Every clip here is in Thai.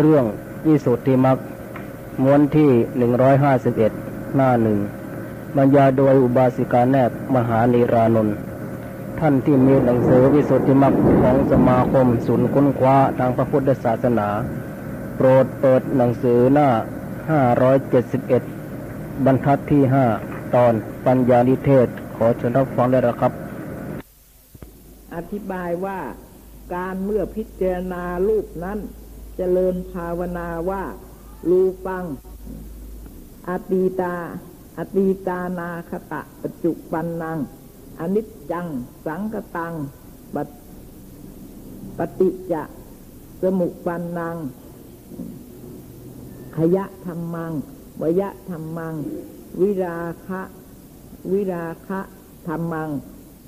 เรื่องวิสุทธิมรรคม้วนที่หนึ่งร้อยห้าสิบเอ็ดหน้าหนึ่งบรรยาโดยอุบาสิกาแนบมหานิรานนท์ท่านที่มีหนังสือวิสุทธิมรรคของสมาคมศูนย์ค้นคว้าทางพระพุทธศาสนา โปรดเปิดหนังสือหน้าห้าร้อยเจ็ดสิบเอ็ดบรรทัดที่ห้าตอนปัญญานิเทศ ขอเชิญรับฟังได้ล้วครับ อธิบายว่าการเมื่อพิจารณารูปนั้น เจริญภาวนาว่ารูปัง อตีตา อตีตานาคตะปัจจุปันนัง อนิจจัง สังกตังปปฏิจะสมุปันนัง ขยะธรรมังวยะธรรมัง วิราคะ วิราคะธรรมัง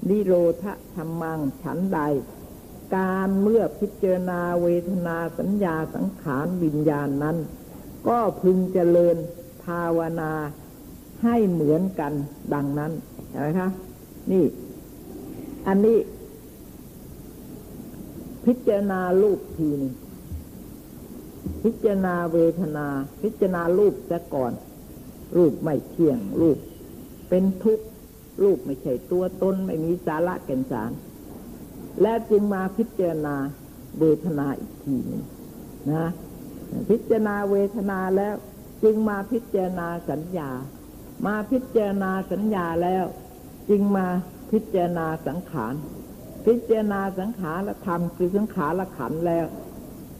นิโรธธรรมัง ฉันใด การเมื่อพิจารณาเวทนาสัญญาสังขารวิญญาณนั้น ก็พึงเจริญภาวนาให้เหมือนกันดังนั้นเห็นไหมคะนี่ อันนี้ พิจารณารูปทีนึงพิจารณาเวทนา พิจารณารูปซะก่อน รูปไม่เที่ยง รูป เป็นทุกข์ รูปไม่ใช่ตัวตนไม่มีสาระแก่นสาร และจึงมาพิจารณาเวทนาอีกทีนึงนะพิจารณาเวทนาแล้วจึงมาพิจารณาสัญญา มาพิจารณาสัญญาแล้ว จึงมาพิจารณาสังขาร พิจารณาสังขารธรรมคือสังขารขันแล้ว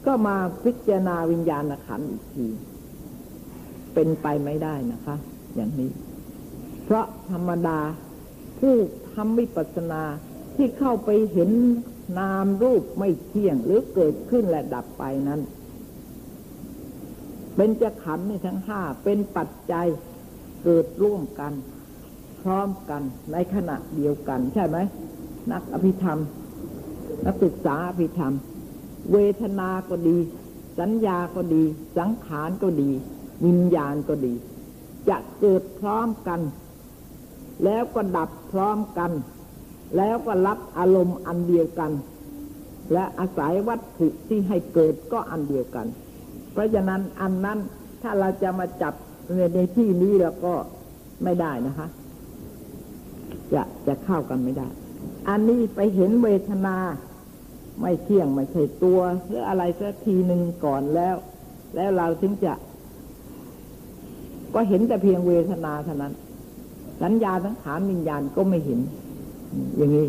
ก็มาพิจารณาวิญญาณขันอีกที เป็นไปไม่ได้นะคะ อย่างนี้ เพราะธรรมดาผู้ทำวิปัสสนา ที่เข้าไปเห็นนามรูปไม่เที่ยงหรือเกิดขึ้นและดับไปนั้น เป็นจะขันในทั้งห้าเป็นปัจจัยเกิดร่วมกัน พร้อมกันในขณะเดียวกันใช่ไหม นักอภิธรรม นักศึกษาอภิธรรม เวทนาก็ดี สัญญาก็ดี สังขารก็ดี วิญญาณก็ดี จะเกิดพร้อมกัน แล้วก็ดับพร้อมกัน แล้วก็รับอารมณ์อันเดียวกัน และอาศัยวัตถุที่ให้เกิดก็อันเดียวกัน เพราะฉะนั้นอันนั้นถ้าเราจะมาจับในที่นี้แล้วก็ไม่ได้นะคะ จะจะเข้ากันไม่ได้ อันนี้ไปเห็นเวทนา ไม่เที่ยงไม่ใช่ตัวหรืออะไรสักทีหนึ่งก่อนแล้ว แล้วเราถึงจะ ก็เห็นแต่เพียงเวทนาเท่านั้นสัญญาสังขารวิญญาณก็ไม่เห็น อย่างนี้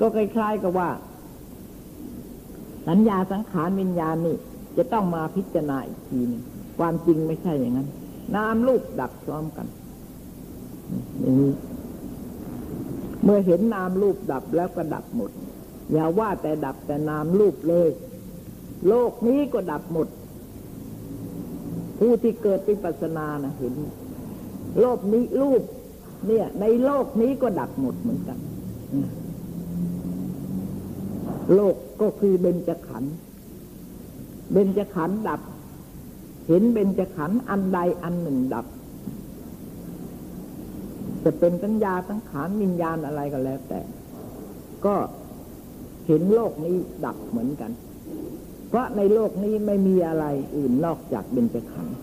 ก็คล้ายๆกับว่า สัญญาสังขารวิญญาณนี่ จะต้องมาพิจารณาอีกทีนึงความจริงไม่ใช่อย่างนั้น นามรูปดับพร้อมกันอย่างนี้เมื่อเห็นนามรูปดับแล้วก็ดับหมด อย่าว่าแต่ดับแต่นามรูปเลย โลกนี้ก็ดับหมด ผู้ที่เกิดเป็นปัสนานะเห็น โลกนี้รูป เนี่ย ในโลกนี้ก็ดับหมดเหมือนกัน โลกก็คือเบญจขันธ์เบญจขันธ์ดับ เห็นเบญจขันธ์อันใดอันหนึ่งดับ จะเป็นสัญญาสังขารวิญญาณอะไรก็แล้ว แต่ ก็เห็นโลกนี้ดับเหมือนกัน เพราะในโลกนี้ไม่มีอะไรอื่นนอกจากเบญจขันธ์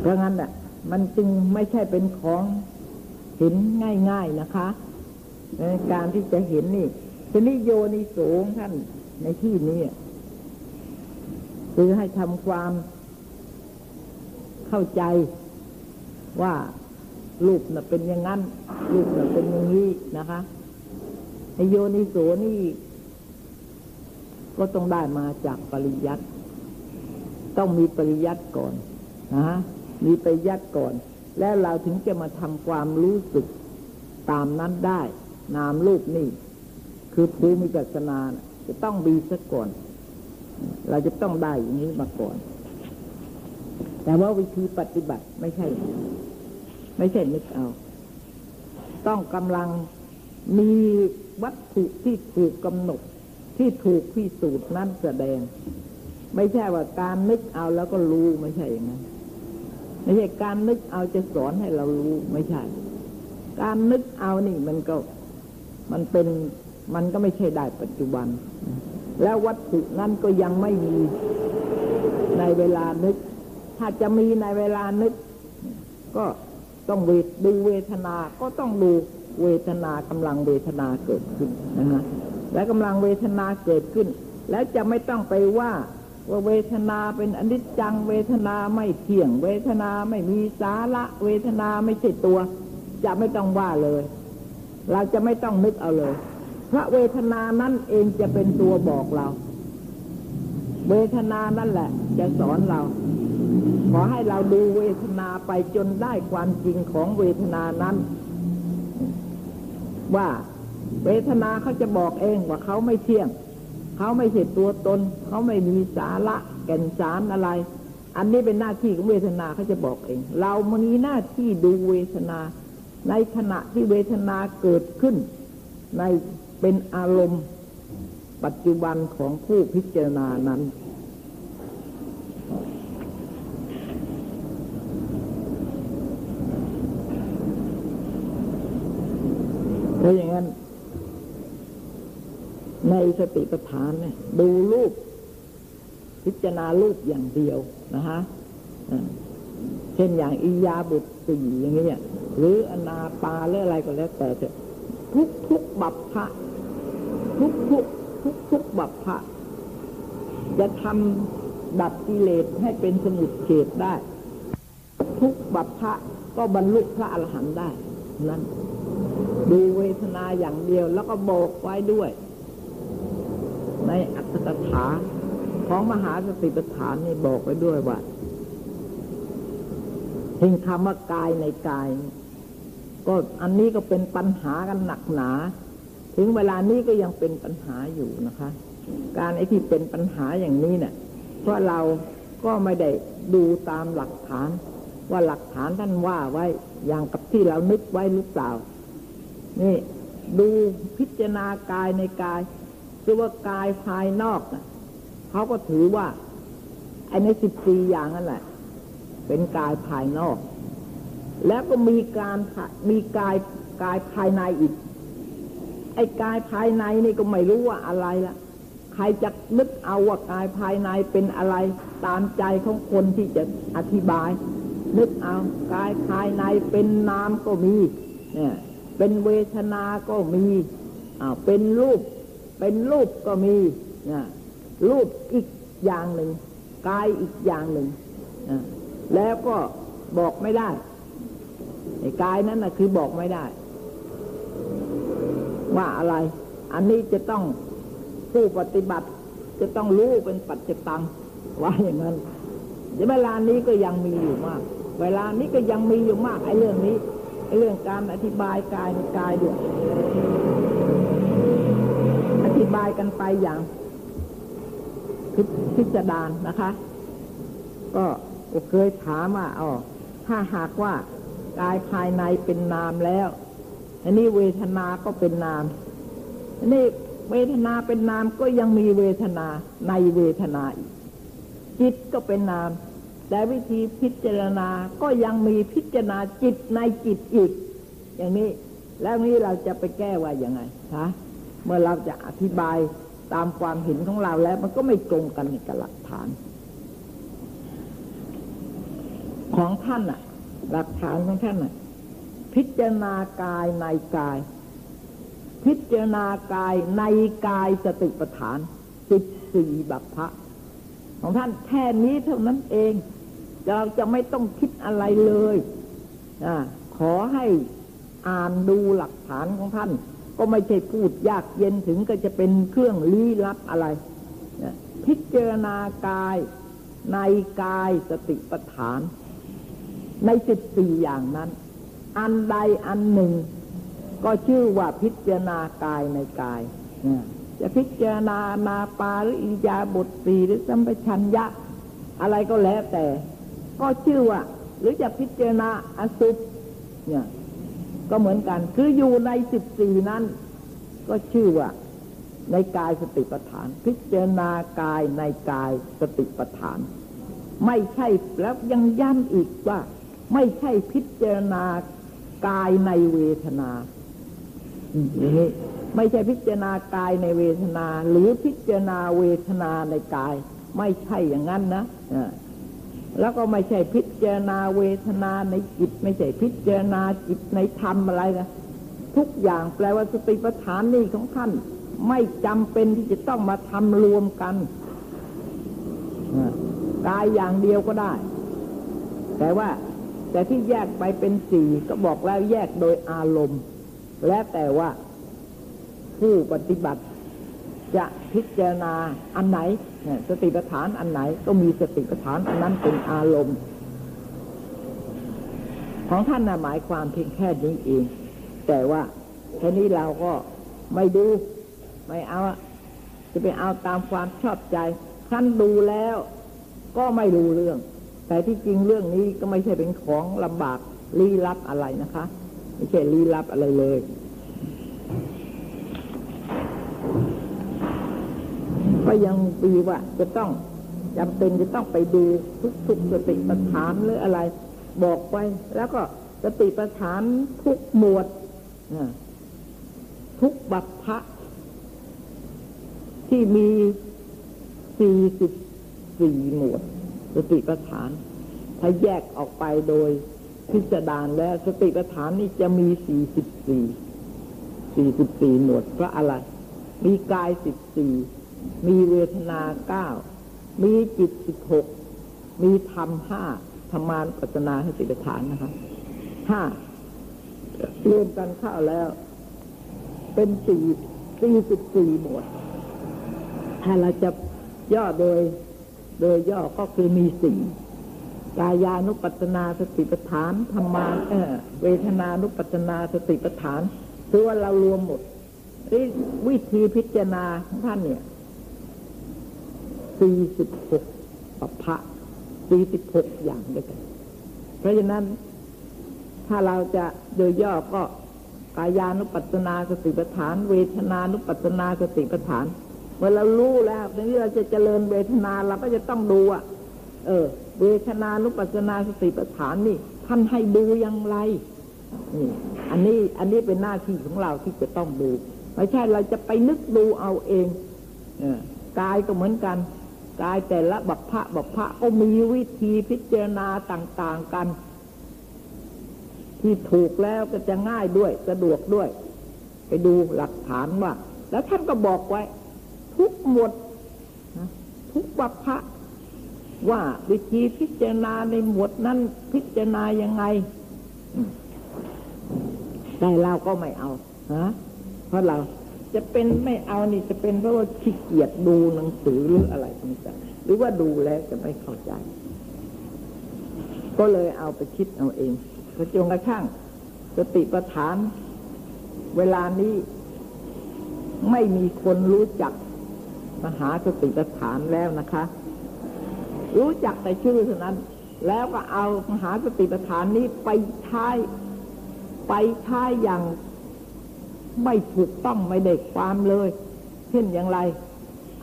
เพราะงั้นน่ะ มันจึงไม่ใช่เป็นของ เห็นง่าย ๆนะคะ การที่จะเห็นนี่ทีนี้โยนิสูงท่านในที่นี้คือให้ทำความเข้าใจว่าลูกน่ะเป็นอย่างนั้นลูกน่ะเป็นอย่างนี้นะคะในโยนิโสนี่ ก็ต้องได้มาจากปริยัติต้องมีปริยัติก่อนนะมีไปยัดก่อน แล้วเราถึงจะมาทำความรู้สึกตามนั้นได้ นามรูปนี่คือภูมิปัสนาจะต้องมีซะก่อน เราจะต้องได้อย่างนี้มาก่อน แต่ว่าวิธีปฏิบัติไม่ใช่ ไม่ใช่นึกเอา ต้องกำลังมีวัตถุที่ถูกกำหนดที่ถูกพิสูจน์นั้นแสดง ไม่ใช่ว่าการนึกเอาแล้วก็รู้ไม่ใช่อย่างนั้น ไม่ใช่การนึกเอาจะสอนให้เรารู้ไม่ใช่ การนึกเอานี่มันก็มันเป็นมันก็ไม่ใช่ได้ปัจจุบัน แล้ววัตถุนั้นก็ยังไม่มีในเวลานึก ถ้าจะมีในเวลานึก ก็ต้องเวทดูเวทนา ก็ต้องดูเวทนากำลังเวทนาเกิดขึ้นนะฮะและกำลังเวทนาเกิดขึ้น แล้วจะไม่ต้องไปว่า ว่าเวทนาเป็นอนิจจัง เวทนาไม่เที่ยง เวทนาไม่มีสาระ เวทนาไม่ใช่ตัว จะไม่ต้องว่าเลย เราจะไม่ต้องนึกเอาเลยเพราะเวทนานั้นเองจะเป็นตัวบอกเรา เวทนานั่นแหละ จะสอนเรา ขอให้เราดูเวทนาไปจนได้ความจริงของเวทนานั้น ว่าเวทนาเขาจะบอกเองว่าเขาไม่เที่ยง เขาไม่ใช่ตัวตน เขาไม่มีสาระแก่นสารอะไร อันนี้เป็นหน้าที่ของเวทนาเขาจะบอกเอง เรามีหน้าที่ดูเวทนา ในขณะที่เวทนาเกิดขึ้น ในเป็นอารมณ์ ปัจจุบันของผู้พิจารณานั้นเพราะอย่างนั้น สติปัฏฐานเนี่ยดูรูป พิจารณารูปอย่างเดียวนะฮะเช่นอย่างอิยาบุตรสี่อย่างเงี้ยหรืออนาปาหรืออะไรก็แล้ว แต่เทุกทุกบัพพะทุกทุกทุกทุกบัพพะจะทำดับกิเลสให้เป็นสมุดเฉดได้ ทุกบัพพะก็บรรลุพระอรหันต์ได้ นั่นดูเวทนาอย่างเดียวแล้วก็บอกไว้ด้วย ในอัตถกถาของมหาสติปัฏฐานนี่บอกไว้ด้วยว่าเห็นคำว่ากายในกาย ก็อันนี้ก็เป็นปัญหากันหนักหนา ถึงเวลานี้ก็ยังเป็นปัญหาอยู่นะคะ การไอ้ที่เป็นปัญหาอย่างนี้เนี่ยเพราะเราก็ไม่ได้ดูตามหลักฐาน ว่าหลักฐานท่านว่าไว้ อย่างกับที่เรานึกไว้หรือเปล่า นี่ ดูพิจารณากายในกาย คือว่ากายภายนอกเขาก็ถือว่าไอ้ในสิบสี่อย่างนั่นแหละ เป็นกายภายนอก แล้วก็มีการมีกายกายภายในอีก ไอ้กายภายในนี่ก็ไม่รู้ว่าอะไรละใครจะนึกเอาว่ากายภายในเป็นอะไรตามใจของคนที่จะอธิบาย นึกเอากายภายในเป็นนามก็มีเนี่ยเป็นเวทนา ก็มีอ่าเป็นรูป เป็นรูปก็มีนะรูปอีกอย่างหนึ่งกายอีกอย่างหนึ่งนะแล้วก็บอกไม่ได้ไอ้กายนั้นนะคือบอกไม่ได้ ว่าอะไร อันนี้จะต้องผู้ปฏิบัติ จะต้องรู้เป็นปัจจตังว่าอย่างนั้นเวลานี้ก็ยังมีอยู่มาก เวลานี้ก็ยังมีอยู่มากไอ้เรื่องนี้ไอ้เรื่องการอธิบายกายในกายด้วย กันไปอย่างพิจารณานะคะ ก็เคยถามว่าอ๋อถ้าหากว่ากายภายในเป็นนามแล้ว อันนี้เวทนา ก็เป็นนาม อันนี้เวทนาเป็นนามก็ยังมีเวทนาในเวทนาอีก จิตก็เป็นนาม แต่วิธีพิจารณา ก็ยังมีพิจารณาจิตในจิตอีก อย่างนี้ แล้วนี้เราจะไปแก้ว่าอย่างไงคะ เมื่อเราจะอธิบายตามความเห็นของเราแล้ว มันก็ไม่ตรงกันกับหลักฐาน ของท่านอะหลักฐานของท่านอะพิจารณากายในกาย พิจารณากายในกายสติปัฏฐานสิบสี่บัพพะของท่านแค่นี้เท่านั้นเอง เราจะไม่ต้องคิดอะไรเลยอขอให้อ่านดูหลักฐานของท่าน ก็ไม่ใช่พูดยากเย็นถึงก็จะเป็นเครื่องลี้ลับอะไรพิจารณากายในกายสติปัฏฐาน ในสิบสี่อย่างนั้น อันใดอันหนึ่ง ก็ชื่อว่าพิจารณากายในกายจะพิจารณานาปาหรืออิยาบทสีหรือสัมปชัญญะ อะไรก็แล้วแต่ ก็ชื่อว่า หรือจะพิจารณาอสุภเนี่ย ก็เหมือนกัน คืออยู่ในสิบสี่นั้น ก็ชื่อว่า ในกายสติปัฏฐาน พิจารณากายในกายสติปัฏฐาน ไม่ใช่แล้วยังย้ำอีกว่า ไม่ใช่พิจารณากายในเวทนานี้ไม่ใช่พิจารณากายในเวทนา หรือพิจารณาเวทนาในกาย ไม่ใช่อย่างนั้นนะ แล้วก็ไม่ใช่พิจารณาเวทนาในจิต ไม่ใช่พิจารณาจิตในธรรมอะไรนะทุกอย่างแปลว่าสติปัฏฐานนี่ของท่าน ไม่จำเป็นที่จะต้องมาทำรวมกันกายอย่างเดียวก็ได้ แต่ว่าแต่ที่แยกไปเป็นสี่ก็บอกแล้วแยกโดยอารมณ์ และแต่ว่าผู้ปฏิบัติ จะพิจารณาอันไหนสติปัฏฐานอันไหนก็มีสติปัฏฐานอันนั้นเป็นอารมณ์ ของท่านนะหมายความเพียงแค่นี้เอง แต่ว่าแค่นี้เราก็ไม่ดู ไม่เอา จะไปเอาตามความชอบใจท่านดูแล้วก็ไม่รู้เรื่อง แต่ที่จริงเรื่องนี้ก็ไม่ใช่เป็นของลำบากลี้ลับอะไรนะคะ ไม่ใช่ลี้ลับอะไรเลย ก็ยังปีว่าจะต้องจำเป็นจะต้องไปดูทุกทุกสติปัฏฐานหรืออะไร บอกไปแล้วก็สติปัฏฐานทุกหมวดทุกบัพพะที่มีสี่สิบสี่หมวด สติปัฏฐาน ถ้าแยกออกไปโดยพิจารณาแล้วสติปัฏฐานนี่จะมีสี่สิบสี่สี่สิบสี่หมวดเพราะอะไร มีกายสิบสี่ มีเวทนาเก้า มีจิตสิบหก มีธรรมห้าธรรมานปัจนาให้ติฐานนะครับห้ารวมกันเข้าแล้ว เป็นสี่สี่สิบสี่หมวดถ้าเราจะย่อโดย โดยย่อก็คือมีสี่กายานุปัตนาสติปัฏฐานธรรมาเออเวทนานุปัตนาสติปัฏฐานคือว่าเรารวมหมดวิธีพิจารณาของท่านเนี่ย สี่สิบหกปัพะสี่สิบหกอย่างด้วยกัน เพราะฉะนั้น ถ้าเราจะโดยย่อก็กายานุปัสนาสติปัฏฐาน เวทนานุปัสนาสติปัฏฐาน เมื่อเรารู้แล้วทีนี้เราจะเจริญเวทนาเราก็จะต้องดูอะเออ เวทนานุปัสนาสติปัฏฐานนี่ ท่านให้ดูอย่างไรนี่อันนี้อันนี้เป็นหน้าที่ของเราที่จะต้องดู ไม่ใช่เราจะไปนึกดูเอาเอง เออกายก็เหมือนกัน กายแต่ละบัพพะบัพพะก็มีวิธีพิจารณาต่างๆกัน ที่ถูกแล้วก็จะง่ายด้วยสะดวกด้วย ไปดูหลักฐานว่า แล้วท่านก็บอกไว้ ทุกหมดทุกบัพพะว่าวิธีพิจารณาในหมวดนั้นพิจารณายังไงแต่เราก็ไม่เอาฮะเพราะเรา จะเป็นไม่เอานี่จะเป็นเพราะว่าขี้เกียจดูหนังสือหรืออะไรต่างๆหรือว่าดูแล้วจะไม่เข้าใจ ก็เลยเอาไปคิดเอาเองกระจงกระช่างสติปัฏฐาน เวลานี้ไม่มีคนรู้จักมหาสติปัฏฐานแล้วนะคะ รู้จักแต่ชื่อเท่านั้น แล้วก็เอามหาสติปัฏฐานนี้ไปใช้ไปใช้อย่าง ไม่ถูกต้องไม่ได้ความเลย เช่นอย่างไร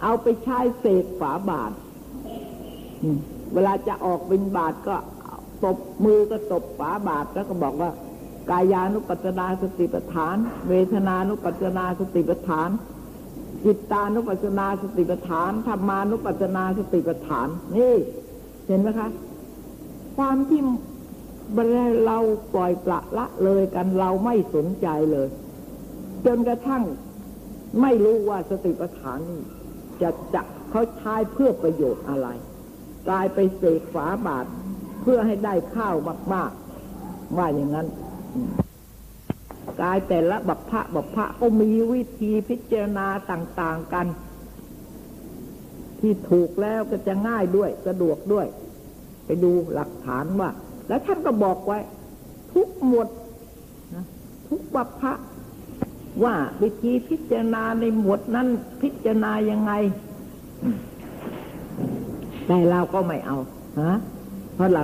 เอาไปใช้เศษฝาบาทเวลาจะออกบินบาทก็ตบมือก็ตบฝาบาทแล้วก็บอกว่า กายานุปัจนาสติปัฏฐาน เวทนานุปัจนาสติปัฏฐานจิตตานุปัจนาสติปัฏฐานธรรมานุปัจนาสติปัฏฐาน นี่ เห็นไหมคะ ความที่เราปล่อยปละละเลยกันเราไม่สนใจเลย จนกระทั่งไม่รู้ว่าสติปัฏฐานนี่จะจะเขาใช้เพื่อประโยชน์อะไร กลายไปเสกฝาบาทเพื่อให้ได้ข้าวมากๆว่าอย่างนั้นกายแต่ละบัพพะบัพพะก็มีวิธีพิจารณาต่าง ๆกัน ที่ถูกแล้วก็จะง่ายด้วยสะดวกด้วย ไปดูหลักฐานว่า แล้วท่านก็บอกไว้ ทุกหมวดนะทุกบัพพะ ว่าวิธีพิจารณาในหมวดนั้นพิจารณายังไง แต่เราก็ไม่เอาฮะเพราะเรา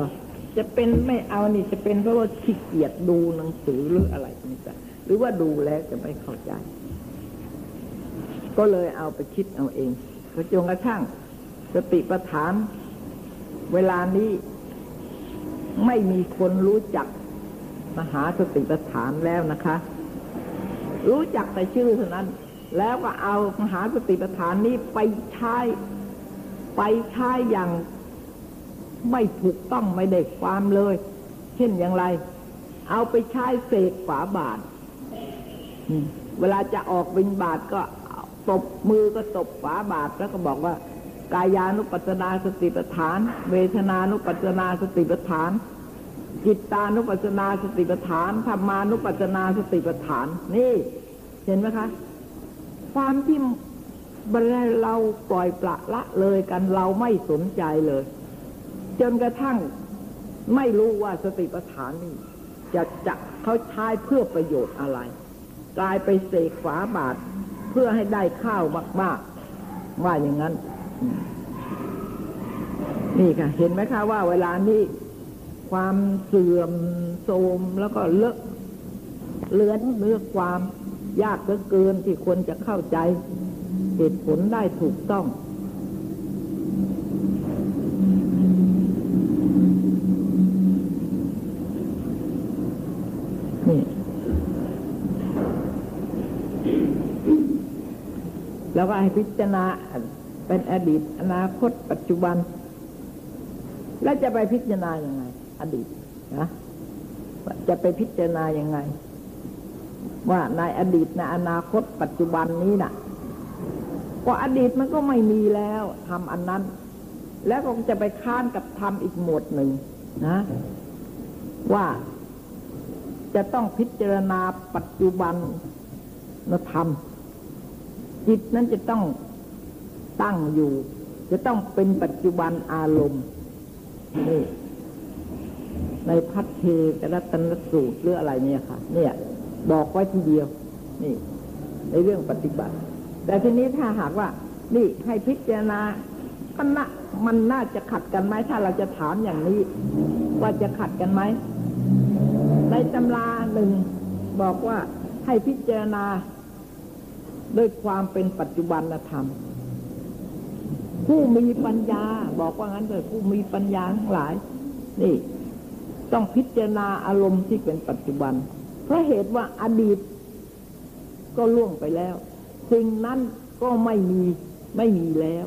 จะเป็นไม่เอานี่จะเป็นเพราะว่าขี้เกียจดูหนังสือหรืออะไรต่างๆหรือว่าดูแล้วจะไม่เข้าใจ ก็เลยเอาไปคิดเอาเองกระจงกระทั่งสติปัฏฐาน เวลานี้ไม่มีคนรู้จักมหาสติปัฏฐานแล้วนะคะ รู้จักแต่ชื่อเท่านั้น แล้วก็เอามหาสติปัฏฐานนี้ไปใช้ไปใช้อย่างไม่ถูกต้องไม่ได้ความเลย เช่นอย่างไร เอาไปใช้เสกฝาบาทเวลาจะออกบินบาทก็ตบมือก็ตบฝาบาทแล้วก็บอกว่ากายานุปัสนาสติปัฏฐาน เวทนานุปัสนาสติปัฏฐาน จิตตานุปัสนาสติปัฏฐานธรรมานุปัสนาสติปัฏฐาน นี่ เห็นไหมคะ ความที่เราปล่อยปละละเลยกันเราไม่สนใจเลย จนกระทั่งไม่รู้ว่าสติปัฏฐานนี่จะจะเขาใช้เพื่อประโยชน์อะไร กลายไปเสกฝาบาทเพื่อให้ได้ข้าวมากๆ ว่าอย่างนั้น นี่ค่ะ เห็นไหมคะว่าเวลานี้ความเสื่อมโทรมแล้วก็เลอะเลือนเนื้อความ ยากเหลือเกินที่คนจะเข้าใจเหตุผลได้ถูกต้อง นี่แล้วก็ให้พิจารณาเป็นอดีตอนาคตปัจจุบัน แล้วจะไปพิจารณาอย่างไง อดีตนะจะไปพิจารณาอย่างไง ว่าในอดีตในอนาคตปัจจุบันนี้นะ่ะก็อดีตมันก็ไม่มีแล้วทำอันนั้น แล้วก็จะไปค้านกับทำอีกหมวดหนึ่งนะ ว่าจะต้องพิจารณาปัจจุบันนธรรม จิตนั้นจะต้องตั้งอยู่ จะต้องเป็นปัจจุบันอารมณ์นี่ในพัทเทกรัตนสูตรหรืออะไรเนี่ยค่ะ เนี่ย บอกไว้ทีเดียว นี่ ในเรื่องปฏิบัติ แต่ทีนี้ถ้าหากว่า นี่ให้พิจารณาก็น่ามันน่าจะขัดกันไหมถ้าเราจะถามอย่างนี้ ว่าจะขัดกันไหมในตำราหนึ่งบอกว่าให้พิจารณาด้วยความเป็นปัจจุบันธรรม ผู้มีปัญญา บอกว่างั้นเลยผู้มีปัญญาทั้งหลาย นี่ ต้องพิจารณาอารมณ์ที่เป็นปัจจุบัน เพราะเหตุว่าอดีตก็ล่วงไปแล้ว สิ่งนั้นก็ไม่มีไม่มีแล้ว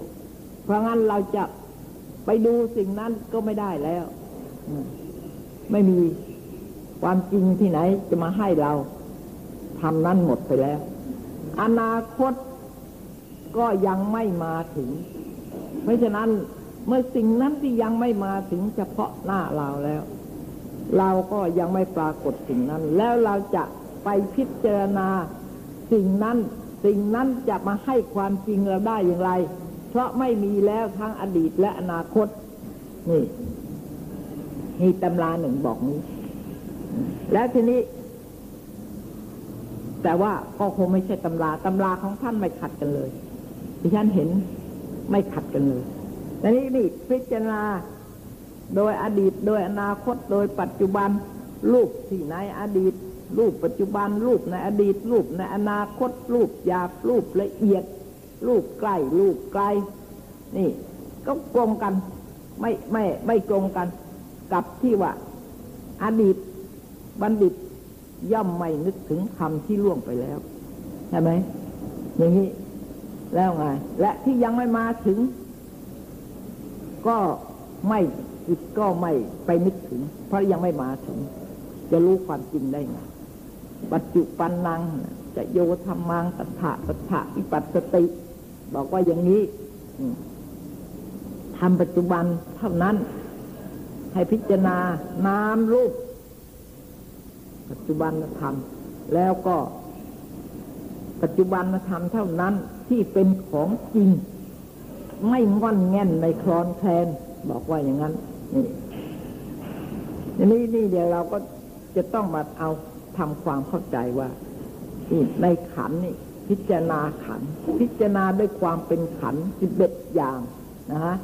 เพราะงั้นเราจะไปดูสิ่งนั้นก็ไม่ได้แล้ว ไม่มีความจริงที่ไหนจะมาให้เราทำนั้นหมดไปแล้ว อนาคตก็ยังไม่มาถึง เพราะฉะนั้นเมื่อสิ่งนั้นที่ยังไม่มาถึงเฉพาะหน้าเราแล้ว เราก็ยังไม่ปรากฏสิ่งนั้น แล้วเราจะไปพิจารณาสิ่งนั้น สิ่งนั้นจะมาให้ความจริงเราได้อย่างไร เพราะไม่มีแล้วทั้งอดีตและอนาคต นี่นี่ตำราหนึ่งบอกนี้ แล้วทีนี้ แต่ว่าก็คงไม่ใช่ตำราตำราของท่านไม่ขัดกันเลยที่ฉันเห็นไม่ขัดกันเลยแต่นี้นี่พิจารณา โดยอดีต โดยอนาคต โดยปัจจุบันรูปที่ในอดีต รูปปัจจุบันรูปในอดีต รูปในอนาคต รูปหยาบรูปละเอียด รูปใกล้รูปไกล นี่ ก็ตรงกัน ไม่ไม่ไม่ตรงกัน กับที่ว่าอดีตบัณฑิตย่อมไม่นึกถึงคำที่ล่วงไปแล้วใช่ไหมอย่างนี้แล้วไง และที่ยังไม่มาถึง ก็ไม่ จิตก็ไม่ไปนึกถึง เพราะยังไม่มาถึง จะรู้ความจริงได้ไงปัจจุปันนัง จะโยธรรมังตัถะตัถะอิปัสสติ บอกว่าอย่างนี้ทำปัจจุบันเท่านั้น ให้พิจารณานามรูป ปัจจุบันธรรม แล้วก็ ปัจจุบันธรรมเท่านั้นที่เป็นของจริง ไม่งอนแง่นในคลอนแคลนบอกว่าอย่างนั้น นี่นี่นี่เดี๋ยวเราก็จะต้องมาเอาทำความเข้าใจว่านี่ในขันนี่พิจารณาขัน พิจารณาด้วยความเป็นขันสิบเอ็ดอย่างนะฮะ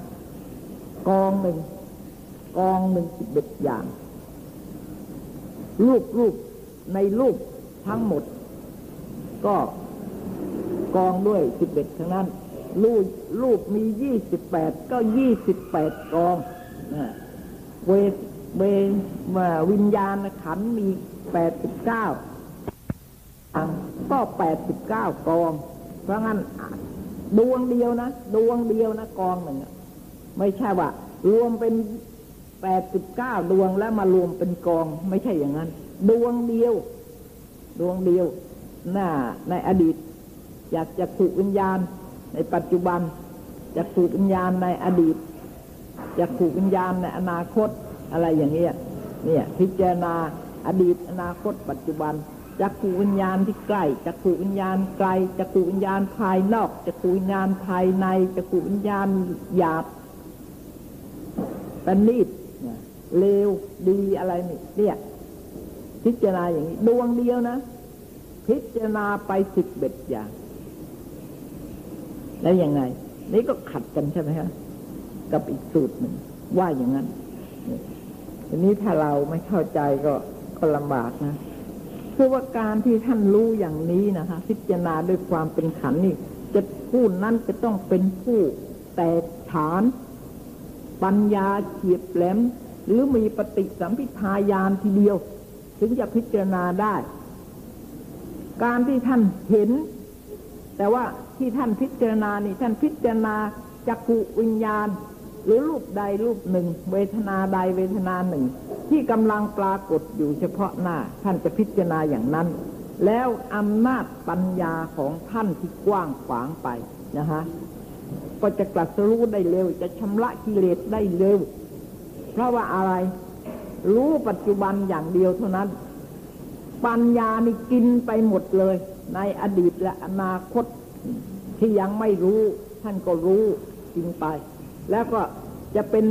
กองหนึ่งกองหนึ่งสิบเอ็ดอย่าง รูปรูปในรูปทั้งหมด ก็กองด้วยสิบเอ็ดทั้งนั้น รูปรูปมียี่สิบแปดก็ยี่สิบแปดกอง เวเววิญญาณขันมีแปดสิบเก้าก็แปดสิบเก้ากอง เพราะงั้นดวงเดียวนะดวงเดียวนะกองหนึ่งไม่ใช่ว่า รวมเป็นแปดสิบเก้าดวงแล้วมารวมเป็นกอง ไม่ใช่อย่างนั้น ดวงเดียว ดวงเดียวหน้าในอดีต อยากจะขูวิญญาณ ในปัจจุบันจะขูวิญญาณในอดีต จะขูวิญญาณในอนาคตอะไรอย่างเงี้ยเนี่ยพิจารณาอดีตอนาคต ปัจจุบันจักขูวิญญาณที่ใกล้จักขูวิญญาณไกลจักขูวิญญาณภายนอกจักขูวิญญาณภายในจักขูวิญญาณหยาบปนิดเลวดีอะไรนี่เนี่ยพิจารณาอย่างนี้ดวงเดียวนะ พิจารณาไปสิบเบ็ดอย่าง แล้วยังไง นี่ก็ขัดกันใช่ไหมครับ กับอีกสูตรหนึ่งว่าอย่างนั้นทีนี้ถ้าเราไม่เข้าใจก็ก็ลำบากนะคือว่าการที่ท่านรู้อย่างนี้นะคะ พิจารณาด้วยความเป็นขันนี่จะผู้นั้นจะต้องเป็นผู้แตกฐาน ปัญญาเฉียบแหลม หรือมีปฏิสัมพิทายานทีเดียว ถึงจะพิจารณาได้ การที่ท่านเห็น แต่ว่าที่ท่านพิจารณานี่ท่านพิจารณาจักขุวิญญาณ หรือรูปใดรูปหนึ่ง เวทนาใดเวทนาหนึ่ง ที่กำลังปรากฏอยู่เฉพาะหน้า ท่านจะพิจารณาอย่างนั้น แล้วอำนาจปัญญาของท่านที่กว้างขวางไปนะฮะก็จะกลัดรู้ได้เร็ว จะชำระกิเลสได้เร็ว เพราะว่าอะไร รู้ปัจจุบันอย่างเดียวเท่านั้น ปัญญานี่กินไปหมดเลย ในอดีตและอนาคตที่ยังไม่รู้ ท่านก็รู้กินไป แล้วก็จะเป็น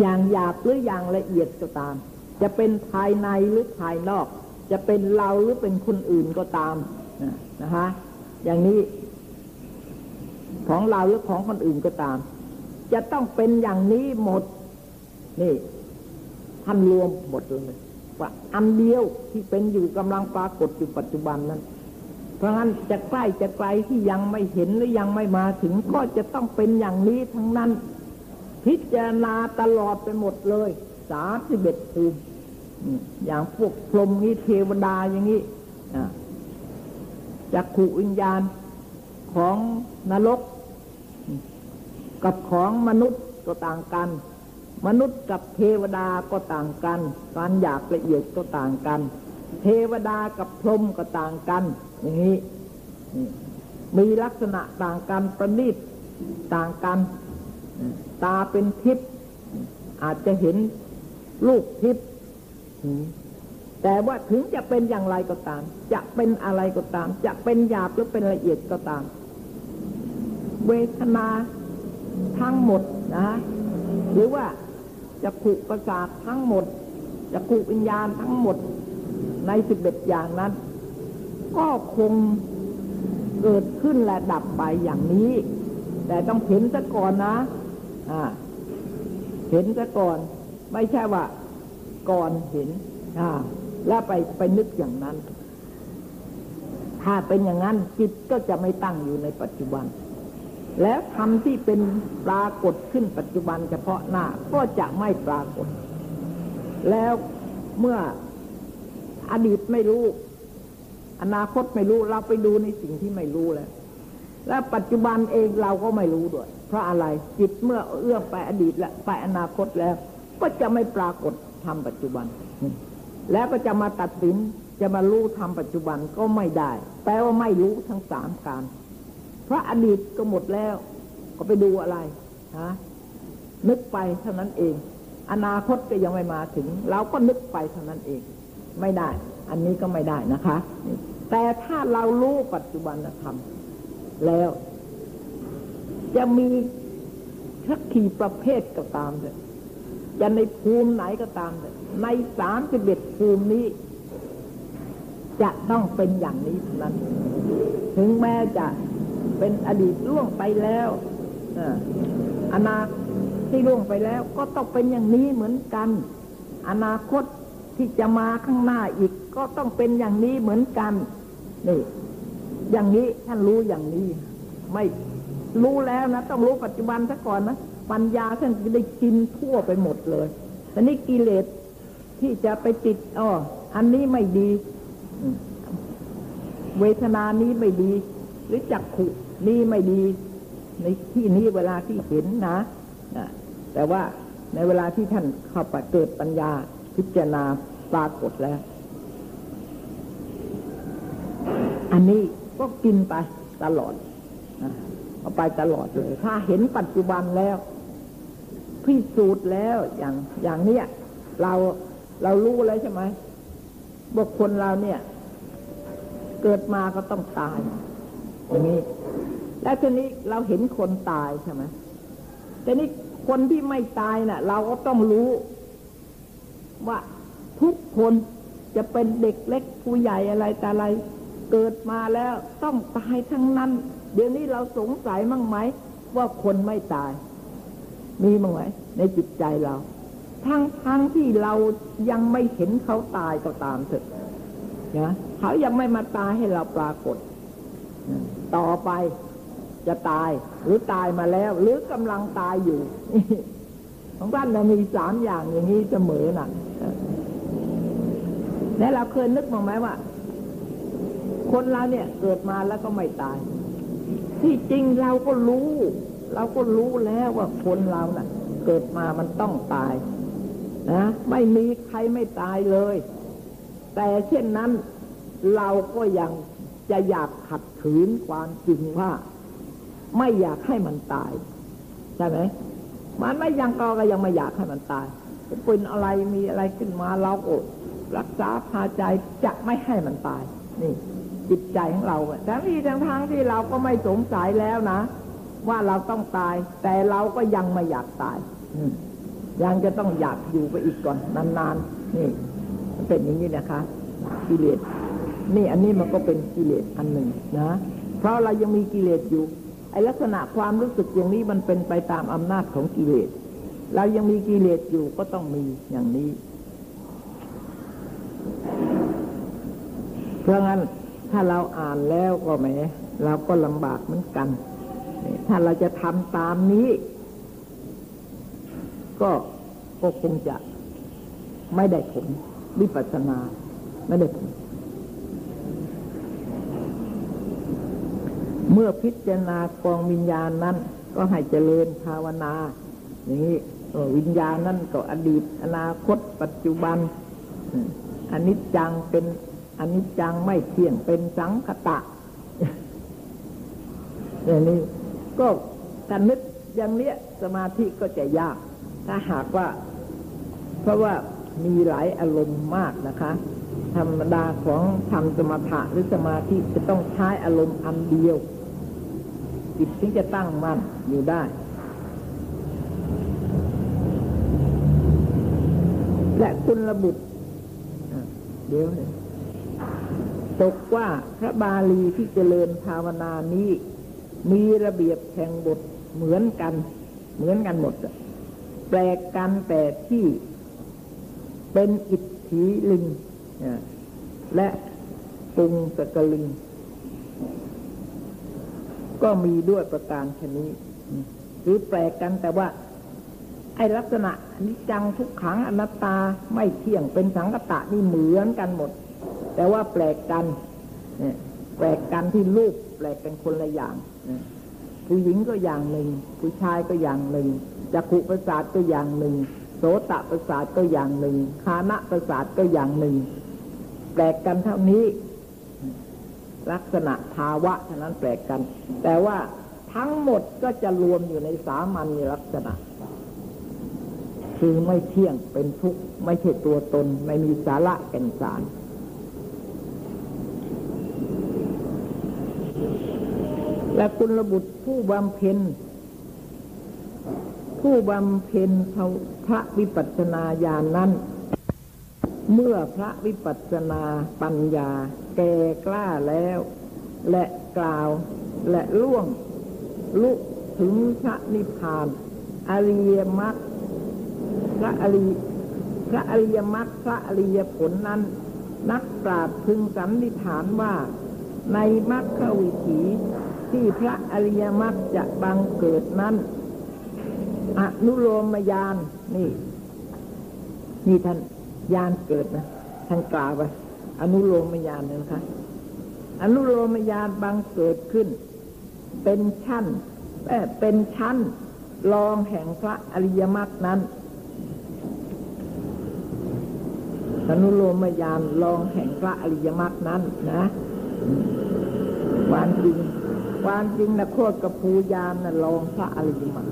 อย่างหยาบหรืออย่างละเอียดก็ตาม จะเป็นภายในหรือภายนอก จะเป็นเราหรือเป็นคนอื่นก็ตามนะคะ อย่างนี้ของเราหรือของคนอื่นก็ตาม จะต้องเป็นอย่างนี้หมด นี่ท่านรวมหมดเลยว่าอันเดียวที่เป็นอยู่กำลังปรากฏอยู่ปัจจุบันนั้น เพราะงั้นจะใกล้จะไกลที่ยังไม่เห็นหรือยังไม่มาถึงก็จะต้องเป็นอย่างนี้ทั้งนั้น พิจารณาตลอดไปหมดเลย สาสิเบ็ดภูมิอย่างพวกพรหมนี้เทวดาอย่างนี้จักขุวิญญาณของนรก กับของมนุษย์ก็ต่างกัน มนุษย์กับเทวดาก็ต่างกันการอยากละเอียดก็ต่างกัน เทวดากับพรหมก็ต่างกัน อย่างนี้ มีลักษณะต่างกันประณีตต่างกัน ตาเป็นทิพย์อาจจะเห็นลูกทิพย์แต่ว่าถึงจะเป็นอย่างไรก็ตาม จะเป็นอะไรก็ตาม จะเป็นหยาบหรือเป็นละเอียดก็ตาม เวทนาทั้งหมดนะ หรือว่าจะขุประสาททั้งหมดจะขุวิญญาณทั้งหมดในสิบเอ็ดอย่างนั้น ก็คงเกิดขึ้นและดับไปอย่างนี้ แต่ต้องเห็นซะก่อนนะอ่าเห็นซะก่อน ไม่ใช่ว่า ก่อนเห็น อ่า แล้วไปไปนึกอย่างนั้น ถ้าเป็นอย่างนั้นจิตก็จะไม่ตั้งอยู่ในปัจจุบัน แล้วทำที่เป็นปรากฏขึ้นปัจจุบันเฉพาะหน้าก็จะไม่ปรากฏ แล้วเมื่ออดีตไม่รู้ อนาคตไม่รู้เราไปดูในสิ่งที่ไม่รู้แล้ว และปัจจุบันเองเราก็ไม่รู้ด้วย เพราะอะไรจิตเมื่อเอื้อมไปอดีตและไปอนาคตแล้ว ก็จะไม่ปรากฏทำปัจจุบัน แล้วก็จะมาตัดสินจะมารู้ทำปัจจุบันก็ไม่ได้ แปลว่าไม่รู้ทั้งสามการ เพราะอดีตก็หมดแล้ว ก็ไปดูอะไรฮะนึกไปเท่านั้นเอง อนาคตก็ยังไม่มาถึง เราก็นึกไปเท่านั้นเอง ไม่ได้ อันนี้ก็ไม่ได้นะคะ แต่ถ้าเรารู้ปัจจุบันธรรม แล้ว จะมีทักขีประเภทก็ตามเลยจะในภูมิไหนก็ตามเลยในสามสิบเอ็ดภูมินี้ จะต้องเป็นอย่างนี้เท่านั้น ถึงแม้จะเป็นอดีตล่วงไปแล้วอนาคตที่ล่วงไปแล้ว ก็ต้องเป็นอย่างนี้เหมือนกัน อนาคตที่จะมาข้างหน้าอีกก็ต้องเป็นอย่างนี้เหมือนกัน นี่ อย่างนี้ท่านรู้อย่างนี้ ไม่รู้แล้วนะ ต้องรู้ปัจจุบันซะก่อนนะปัญญาท่านจะได้กินทั่วไปหมดเลยแต่นี่กิเลสที่จะไปติดอ๋ออันนี้ไม่ดี เวทนานี้ไม่ดี หรือจักขุนี้ไม่ดี ในที่นี้เวลาที่เห็นนะนะแต่ว่าในเวลาที่ท่านเข้าไปเกิดปัญญาพิจารณาปรากฏแล้ว อันนี้ก็กินไปตลอดเอาไปตลอดเลย ถ้าเห็นปัจจุบันแล้วพิสูจน์แล้วอย่างอย่างเนี้ยเราเรารู้แล้วใช่ไหมว่าคนเราเนี่ย เกิดมาก็ต้องตายอย่างนี้ แล้วทีนี้เราเห็นคนตายใช่ไหมแต่นี้คนที่ไม่ตายนะ่ะ เราก็ต้องรู้ ว่าทุกคนจะเป็นเด็กเล็กผู้ใหญ่อะไรแต่อะไร เกิดมาแล้วต้องตายทั้งนั้น เดี๋ยวนี้เราสงสัยมั่งไหม ว่าคนไม่ตาย มีมั้งไหมในจิตใจเรา ทั้งทั้งที่เรายังไม่เห็นเขาตายก็ตามเถอะนะเขายังไม่มาตายให้เราปรากฏ ต่อไปจะตายหรือตายมาแล้ว หรือกำลังตายอยู่ของท่านเรามีสามอย่างอย่างนี้เสมอนะและเราเคยนึกมั้งไหมว่า คนเราเนี่ยเกิดมาแล้วก็ไม่ตาย ที่จริงเราก็รู้ เราก็รู้แล้วว่าคนเรานะ่ะ เกิดมามันต้องตายนะไม่มีใครไม่ตายเลย แต่เช่นนั้นเราก็ยังจะอยากขัดขืนความจริงว่า ไม่อยากให้มันตายใช่ไหมมันไม่ยังก็ก็ยังไม่อยากให้มันตายเป็นอะไรมีอะไรขึ้นมาเราก็รักษาพาใจจะไม่ให้มันตายนี่ จิตใจของเราทั้งที่ทั้งทางที่เราก็ไม่สงสัยแล้วนะ ว่าเราต้องตาย แต่เราก็ยังไม่อยากตายยังจะต้องอยากอยู่ไปอีกก่อนนานๆนี่มันเป็นอย่างนี้นะคะกิเลสนี่อันนี้มันก็เป็นกิเลสอันหนึ่งนะเพราะเรายังมีกิเลสอยู่ไอลักษณะความรู้สึกอย่างนี้มันเป็นไปตามอำนาจของกิเลสเรายังมีกิเลสอยู่ก็ต้องมีอย่างนี้ เพราะงั้น ถ้าเราอ่านแล้วก็แหมเราก็ลำบากเหมือนกัน ถ้าเราจะทำตามนี้ ก็ก็คงจะไม่ได้ผลวิปัสสนา ไม่ได้ผลเมื่อพิจารณากองวิญญาณนั้น ก็ให้เจริญภาวนา อย่างนี้วิญญาณนั้นก็อดีต อนาคต ปัจจุบันอันนี้จังเป็น อันนี้จังไม่เที่ยงเป็นสังคตะอย่างนี้ก็การนึกอย่างเนี้ยสมาธิก็จะยาก ถ้าหากว่า เพราะว่ามีหลายอารมณ์มากนะคะ ธรรมดาของทำสมถะหรือสมาธิจะต้องใช้อารมณ์อันเดียวจิตถึงจะตั้งมั่นอยู่ได้ และคุณระบุเดี๋ยว ตกว่าพระบาลีที่เจริญภาวนานี้ มีระเบียบแห่งบทเหมือนกัน เหมือนกันหมดแปลกกันแต่ที่เป็นอิทธิลิงและปุงสกลิง ก็มีด้วยประการชนี้ หรือแปลกกันแต่ว่า ไอ้ลักษณะนิจังทุกขังอนัตตาไม่เที่ยงเป็นสังกตะนี่เหมือนกันหมด แต่ว่าแปลกกันแปลกกันที่รูปแปลกกันคนละอย่างผู้หญิงก็อย่างหนึ่ง ผู้ชายก็อย่างหนึ่งจักขุประสาทก็อย่างหนึ่งโสตประสาทก็อย่างหนึ่งคานะประสาทก็อย่างหนึ่ง แปลกกันเท่านี้ ลักษณะภาวะเท่านั้นแปลกกัน แต่ว่าทั้งหมดก็จะรวมอยู่ในสามัญลักษณะ คือไม่เที่ยงเป็นทุกข์ไม่ใช่ตัวตน ไม่มีสาระแก่นสาร และคุณระบุผู้บำเพ็ญผู้บำเพ็ญพระวิปัสสนาญาณนนั้น เมื่อพระวิปัสสนาปัญญา แก่กล้าแล้ว และกล่าวและล่วง ลุถึงพระนิพพาน อริยมรรคพระอริพระอริยมรรคพระอริยผลนั้น นักปราชญ์พึงสันนิฐานว่าในมรรควิถี ที่พระอริยมรรคจะบังเกิดนั้น อนุโลมยานนี่ นี่ท่านยานเกิดนะท่านกล่าวไปอนุโลมญาณนะคะ อนุโลมญาณบางเกิดขึ้น เป็นชั้นเป็นชั้นรองแห่งพระอริยมรรคนั้นอนุโลมญาณรองแห่งพระอริยมรรคนั้นนะวานจริง วานจริงนะโคตรกับภูยานนะรองพระอริยมรรค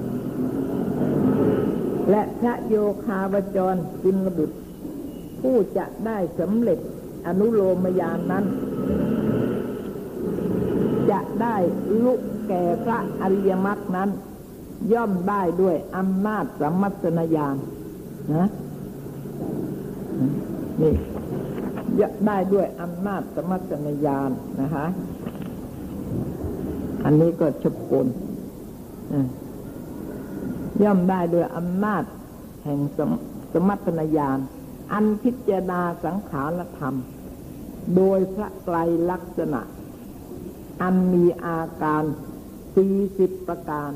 และพระโยคาวจรกุลบุตร ผู้จะได้สำเร็จอนุโลมญานนั้น จะได้ลุแก่พระอริยมรรคนั้น ย่อมได้ด้วยอำนาจสมัสนญาณนะนี่จะได้ด้วยอำนาจสมัสนญาณนะคะ อันนี้ก็ชบกลย่อมได้ด้วยอำนาจแห่งสมสมัตนญาณอันพิจารณาสังขารธรรม โดยพระไตรลักษณะ อันมีอาการสี่สิบประการ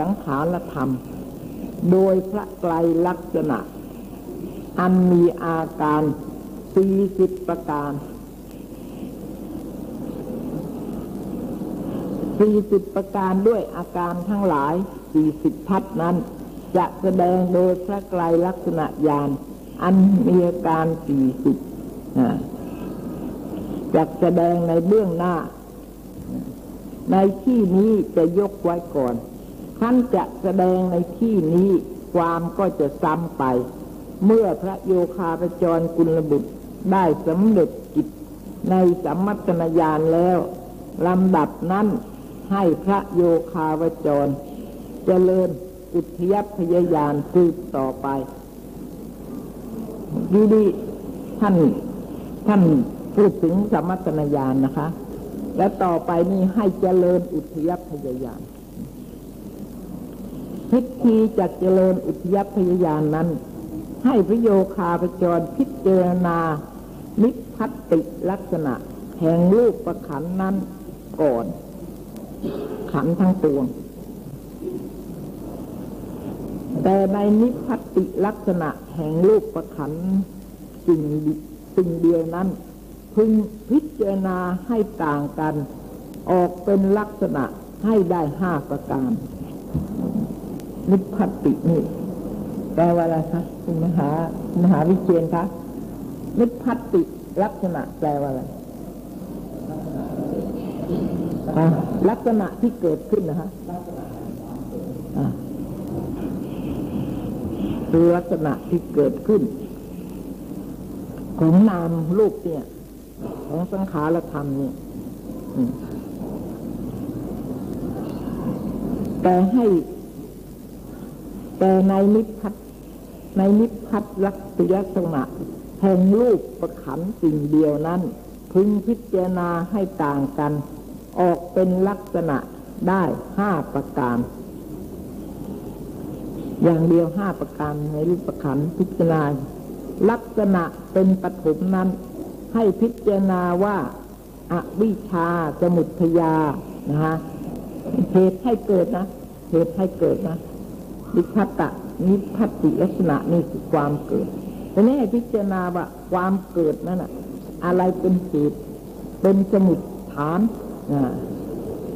สังขารธรรม โดยพระไตรลักษณะ อันมีอาการสี่สิบประการสี่สิบประการด้วยอาการทั้งหลายสี่สิบทัศนั้น จะแสดงโดยพระไตรลักษณะญาณอันมีอาการสี่สิบจะแสดงในเบื้องหน้า ในที่นี้จะยกไว้ก่อน ท่านจะแสดงในที่นี้ความก็จะซ้ำไป เมื่อพระโยคาปจรกุลบุตรได้สำเร็จกิจในสัมมัตนญาณแล้วลำดับนั้นให้พระโยคาวจร เจริญอุทยพยายานสืบต่อไปดีดีท่านท่านพูดถึงสมัตนญาณนะคะ และต่อไปนี้ให้เจริญอุทยพยายาน พิธีจัดเจริญอุทยพยายานนั้น ให้พระโยคาพจรพิจารณานิพัติลักษณะ แห่งรูปประขันนั้นก่อน ขันทั้งปวง แต่ในนิพัติลักษณะแห่งรูปประขันสิ่งสิ่งเดียวนั้น พึงพิจารณาให้ต่างกัน ออกเป็นลักษณะให้ได้ห้าประการ นิพพัตินี่แปลว่าอะไรคะคุณมหามหาวิเชียนคะนิพพัติลักษณะแปลว่าอะไรลักษณะที่เกิดขึ้นนะฮะคือลักษณะที่เกิดขึ้น ของนามรูปเนี่ย ของสังขารธรรมเนี่ยแต่ให้ แต่ในนิพพัทในนิพพัทลักษณษณะแห่งรูปประขันสิ่งเดียวนั้น พึงพิจารณาให้ต่างกัน ออกเป็นลักษณะได้ห้าประการ อย่างเดียวห้าประการในรูปประขันพิจารณาลักษณะเป็นปฐมนั้น ให้พิจารณาว่าอาวิชาสมุทยานะฮะเหตุให้เกิดนะเหตุให้เกิดนะ นิพัตะนิพัติลักษณะนี่คือความเกิดแต่นี้พิจารณาว่าความเกิดนั่นอะอะไรเป็นเหตุเป็นสมุดฐาน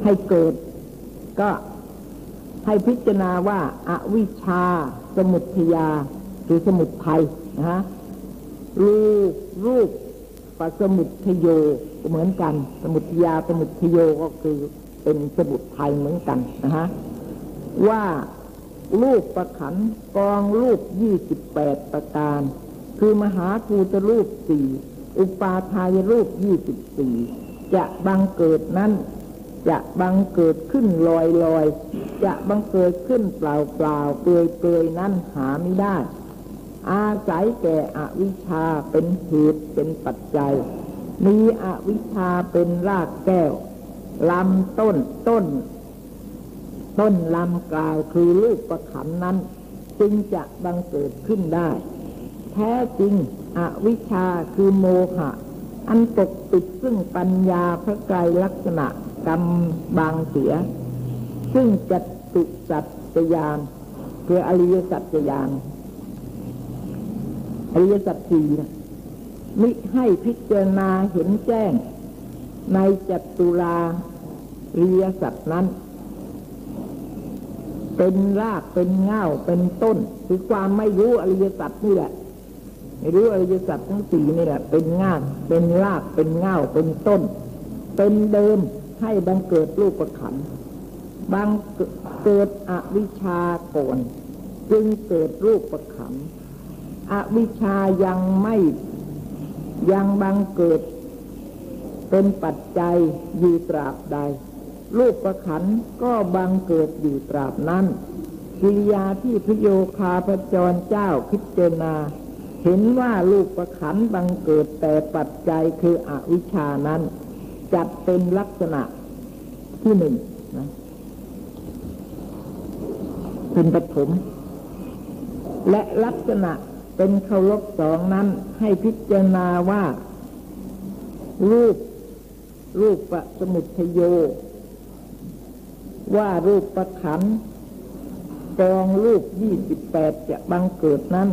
ให้เกิด ก็ให้พิจารณาว่าอาวิชาสมุทยาคือสมุทไทยนะฮะรูรูปปัสมุทโยเหมือนกัน สมุทยาสมุทโยก็คือเป็นสมุดไทยเหมือนกันนะฮะว่า รูปประขันกองรูปยี่สิบแปดประการ คือมหาภูตรูปสี่อุปาทายรูปยี่สิบสี่จะบังเกิดนั้น จะบังเกิดขึ้นลอยลอยจะบังเกิดขึ้นเปล่าเปล่าเปลือยเปลือยนั้นหาไม่ได้ อาศัยแก่อวิชชาเป็นเหตุเป็นปัจจัย มีอวิชชาเป็นรากแก้วลำต้นต้น ต้นลำกล่ายคือรูปประขันนั้น จึงจะบังเกิดขึ้นได้ แท้จริงอวิชชาคือโมหะ อันปกปิดซึ่งปัญญาพระไกรลักษณะกรรมบางเสีย ซึ่งจัตุสัจยานคืออริยสัจยานอริยสัจสี่นะมิให้พิจารณาเห็นแจ้ง ในจัตุราริยสัจนั้น เป็นรากเป็นเง่าเป็นต้น คือความไม่รู้อริยสัจนี่แหละไม่รู้อริยสัจทั้งสี่นี่แหละเป็นง่าเป็นรากเป็นเง่าเป็นต้น เป็นเดิมให้บังเกิดรูปประขันบังเกิดอวิชาก่อนจึงเกิดรูปประขันอวิชชายังไม่ยังบังเกิด เป็นปัจจัยอยู่ตราบใด รูปประขันก็บังเกิดอยู่ตราบนั้นกิริยาที่พโยคาพจรเจ้าพิจารณา เห็นว่ารูปประขันบังเกิดแต่ปัจจัยคืออวิชชานั้น จัดเป็นลักษณะที่หนึ่งนะเป็นปฐมและลักษณะเป็นเคารพสองนั้นให้พิจารณาว่า รูป รูปประสมุทโย ว่ารูปประขันกองรูปยี่สิบแปดจะบังเกิดนั้น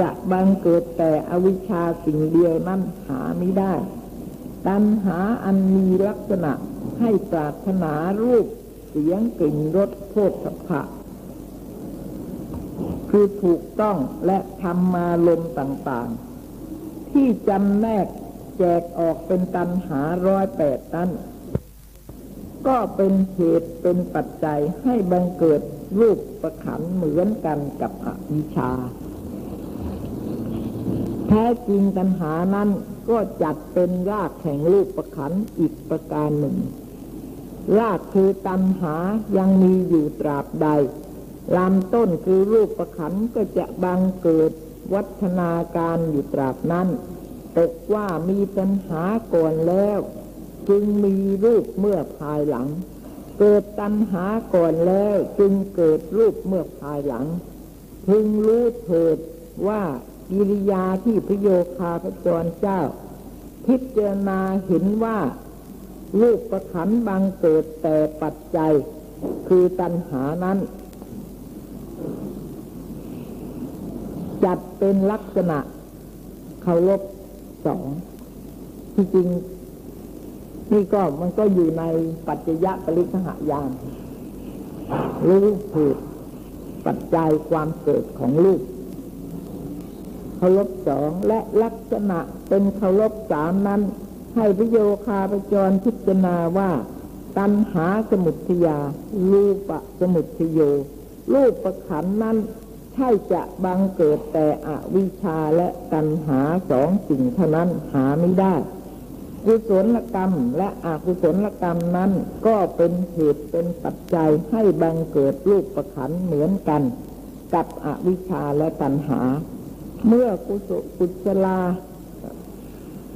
จะบังเกิดแต่อวิชชาสิ่งเดียวนั้นหาไม่ได้ ตัณหาอันมีลักษณะให้ปรารถนารูปเสียงกลิ่นรสโภฏฐะคือถูกต้องและทำมาลมต่างๆ ที่จำแนกแจกออกเป็นตันหาร้อยแปดนั้น ก็เป็นเหตุเป็นปัจจัยให้บังเกิดรูปประขันเหมือนกันกับอวิชา แท้จริงตัณหานั้นก็จัดเป็นรากแห่งรูปประขันอีกประการหนึ่ง รากคือตัณหายังมีอยู่ตราบใดลำต้นคือรูปประขันก็จะบังเกิดวัฒนาการอยู่ตราบนั้นตกว่ามีปัญหาก่อนแล้ว จึงมีรูปเมื่อภายหลัง เกิดตัณหาก่อนแล้วจึงเกิดรูปเมื่อภายหลัง พึงรู้เถิดว่ากิริยาที่พระโยคาพระจรเจ้า พิจารณาเห็นว่ารูปประขันบังเกิดแต่ปัจจัย คือตัณหานั้น จัดเป็นลักษณะเคารพสองที่จริง นี่ก็มันก็อยู่ในปัจจยปริคหายานรู้เหตุปัจจัยความเกิดของลูกเคารพสองและลักษณะเป็นเคารพสามนั้น ให้พโยคาปจรพิจารณาว่า ตัณหาสมุทยา รูปะสมุทโย รูปประขันนั้นใช่จะบังเกิดแต่อวิชาและตัณหาสองสิ่งเท่านั้นหาไม่ได้ กุศลกรรมและอกุศลกรรมนั้น ก็เป็นเหตุเป็นปัจจัยให้บังเกิดรูปประขันเหมือนกัน กับอวิชชาและตัณหา เมื่อกุศกุศลา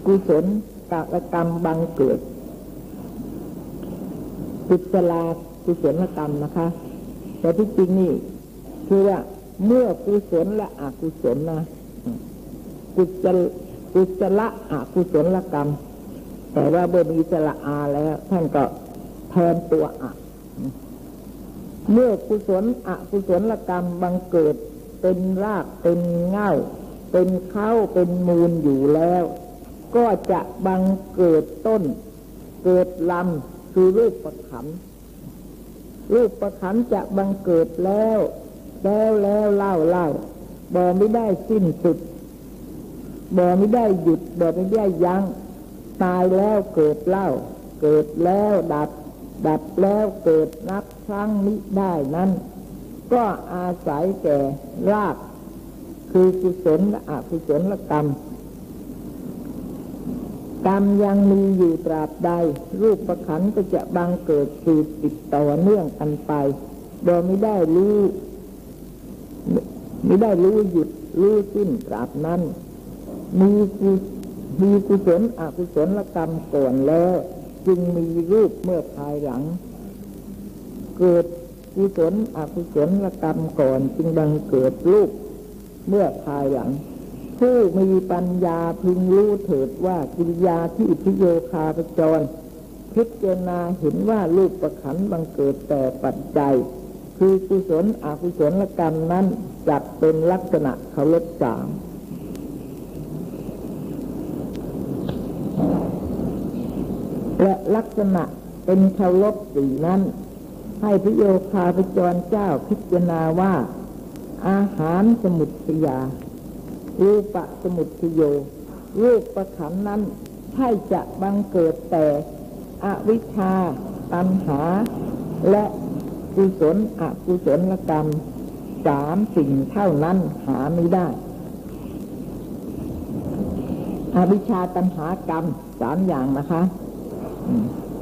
กุศลกกรรมบังเกิด กุศลากุศลกรรมนะคะ แต่ที่จริงนี่คือว่าเมื่อกุศลและอกุศลนะกุศลกุศลอกุศลกรรม แต่ว่าเมื่อมีสละอาแล้ว ท่านก็แทนตัวอะเมื่อกุศลอกุศลกรรมบังเกิดเป็นรากเป็นเง่า เป็นเข้าเป็นมูลอยู่แล้ว ก็จะบังเกิดต้น เกิดลำคือรูปประขันรูปประขันจะบังเกิดแล้ว แล้วแล้วเล่าเล่าบ่ไม่ได้สิ้นสุดบ่ไม่ได้หยุดบ่ไม่ได้ยัง้ง ตายแล้วเกิดเล่า เกิดแล้วดับ ดับแล้วเกิดนับครั้งมิได้นั้น ก็อาศัยแก่รากคือกุศลและอกุศลกรรม กรรมยังมีอยู่ตราบใด รูปประขันก็จะบังเกิดสืบติดต่อเนื่องกันไป โดยไม่ได้รู้ไม่ได้รู้หยุดรู้สิ้นตราบนั้น มีกุ มีกุศลอกุศลกรรมก่อนแล้ว จึงมีรูปเมื่อภายหลัง เกิดกุศลอกุศลกรรมก่อนจึงบังเกิดรูปเมื่อภายหลัง ผู้มีปัญญาพึงรู้เถิดว่ากิริยาที่พิโยคาปจร พิจารณาเห็นว่ารูปประขันบังเกิดแต่ปัจจัย คือกุศลอกุศลกรรมนั้นจัดเป็นลักษณะเขาลดสาม และลักษณะเป็นเคารพสี่นั้น ให้พระโยคาพจรเจ้าพิจารณาว่า อาหารสมุทยารูปะสมุทโยรูปประขันนั้นใช่จะบังเกิดแต่อวิชชาตัณหา และกุศลอกุศลกรรมสามสิ่งเท่านั้นหาไม่ได้ อวิชชาตัณหากรรมสามอย่างนะคะ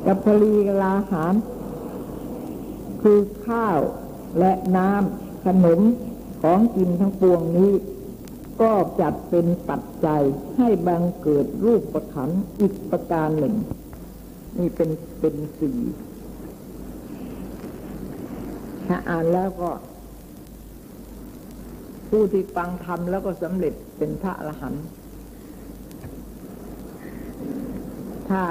กับพลีกลาหาร คือข้าวและน้ำขนมของกินทั้งปวงนี้ ก็จัดเป็นปัจจัยให้บังเกิดรูปประขันอีกประการหนึ่ง นี่เป็นเป็นสี่ถ้าอ่านแล้วก็ ผู้ที่ฟังธรรมแล้วก็สำเร็จเป็นพระอรหันต์ถ้า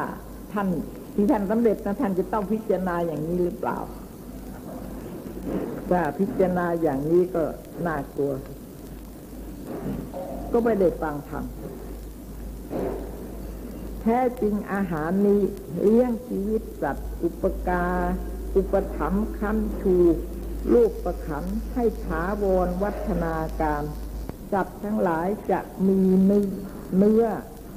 ท่านที่ท่านสำเร็จนะท่านจะต้องพิจารณาอย่างนี้หรือเปล่าถ้าพิจารณาอย่างนี้ก็น่ากลัว ก็ไม่ได้ฟังธรรมแท้จริงอาหารนี้เลี้ยงชีวิตสัตว์ อุปการอุปถัมภ์คันชูลูกประขันให้ถาวรวัฒนาการ สัตว์ทั้งหลายจะมีเนื้อ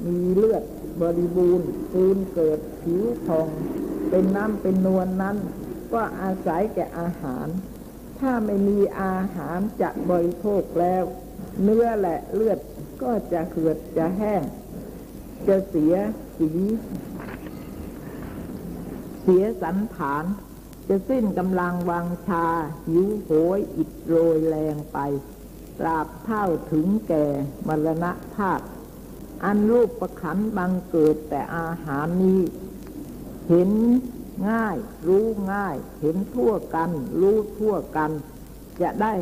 มีเลือดบริบูรณ์คูนเกิดผิวทอง เป็นน้ำเป็นนวลนนั้น ก็อาศัยแก่อาหาร ถ้าไม่มีอาหารจะบริโภคแล้ว เนื้อและเลือดก็จะเหือดจะแห้ง จะเสียสีเสียสันฐาน จะสิ้นกำลังวังชาหิวโหยอิดโรยแรงไปตราบเท่าถึงแก่มรณะภาพ อันรูปประขันบังเกิดแต่อาหารนี้ เห็นง่าย รู้ง่าย เห็นทั่วกัน รู้ทั่วกัน จะได้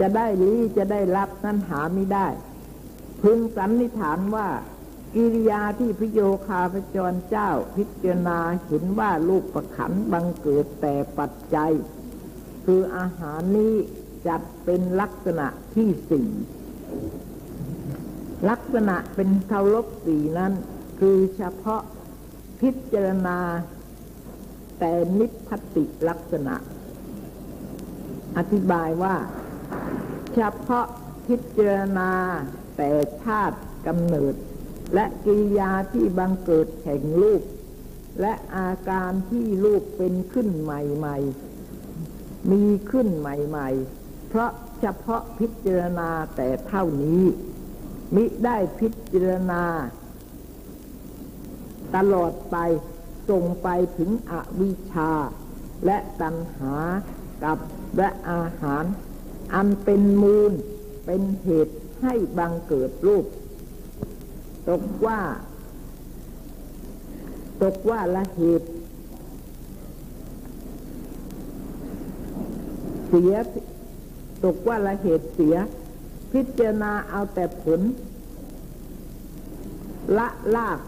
จะได้รีจะได้รับนั้นหาไม่ได้ พึงสันนิษฐานว่า กิริยาที่พโยคาพจรเจ้าพิจารณาเห็นว่ารูปประขันบังเกิดแต่ปัจจัย คืออาหารนี้จัดเป็นลักษณะที่สี่ ลักษณะเป็นเทาลบสีนั้น คือเฉพาะพิจารณา แต่นิพพติลักษณะ อธิบายว่า เฉพาะพิจารณาแต่ชาติกำเนิด และกิริยาที่บังเกิดแห่งรูป และอาการที่รูปเป็นขึ้นใหม่ๆ มีขึ้นใหม่ๆ เพราะเฉพาะพิจารณาแต่เท่านี้ มิได้พิจารณา ตลอดไปส่งไปถึงอวิชชา และตัณหากับและอาหาร อันเป็นมูลเป็นเหตุให้บังเกิดรูป ตกว่า ตกว่าละเหตุ เสีย ตกว่าละเหตุเสีย พิจารณาเอาแต่ผล ละลาก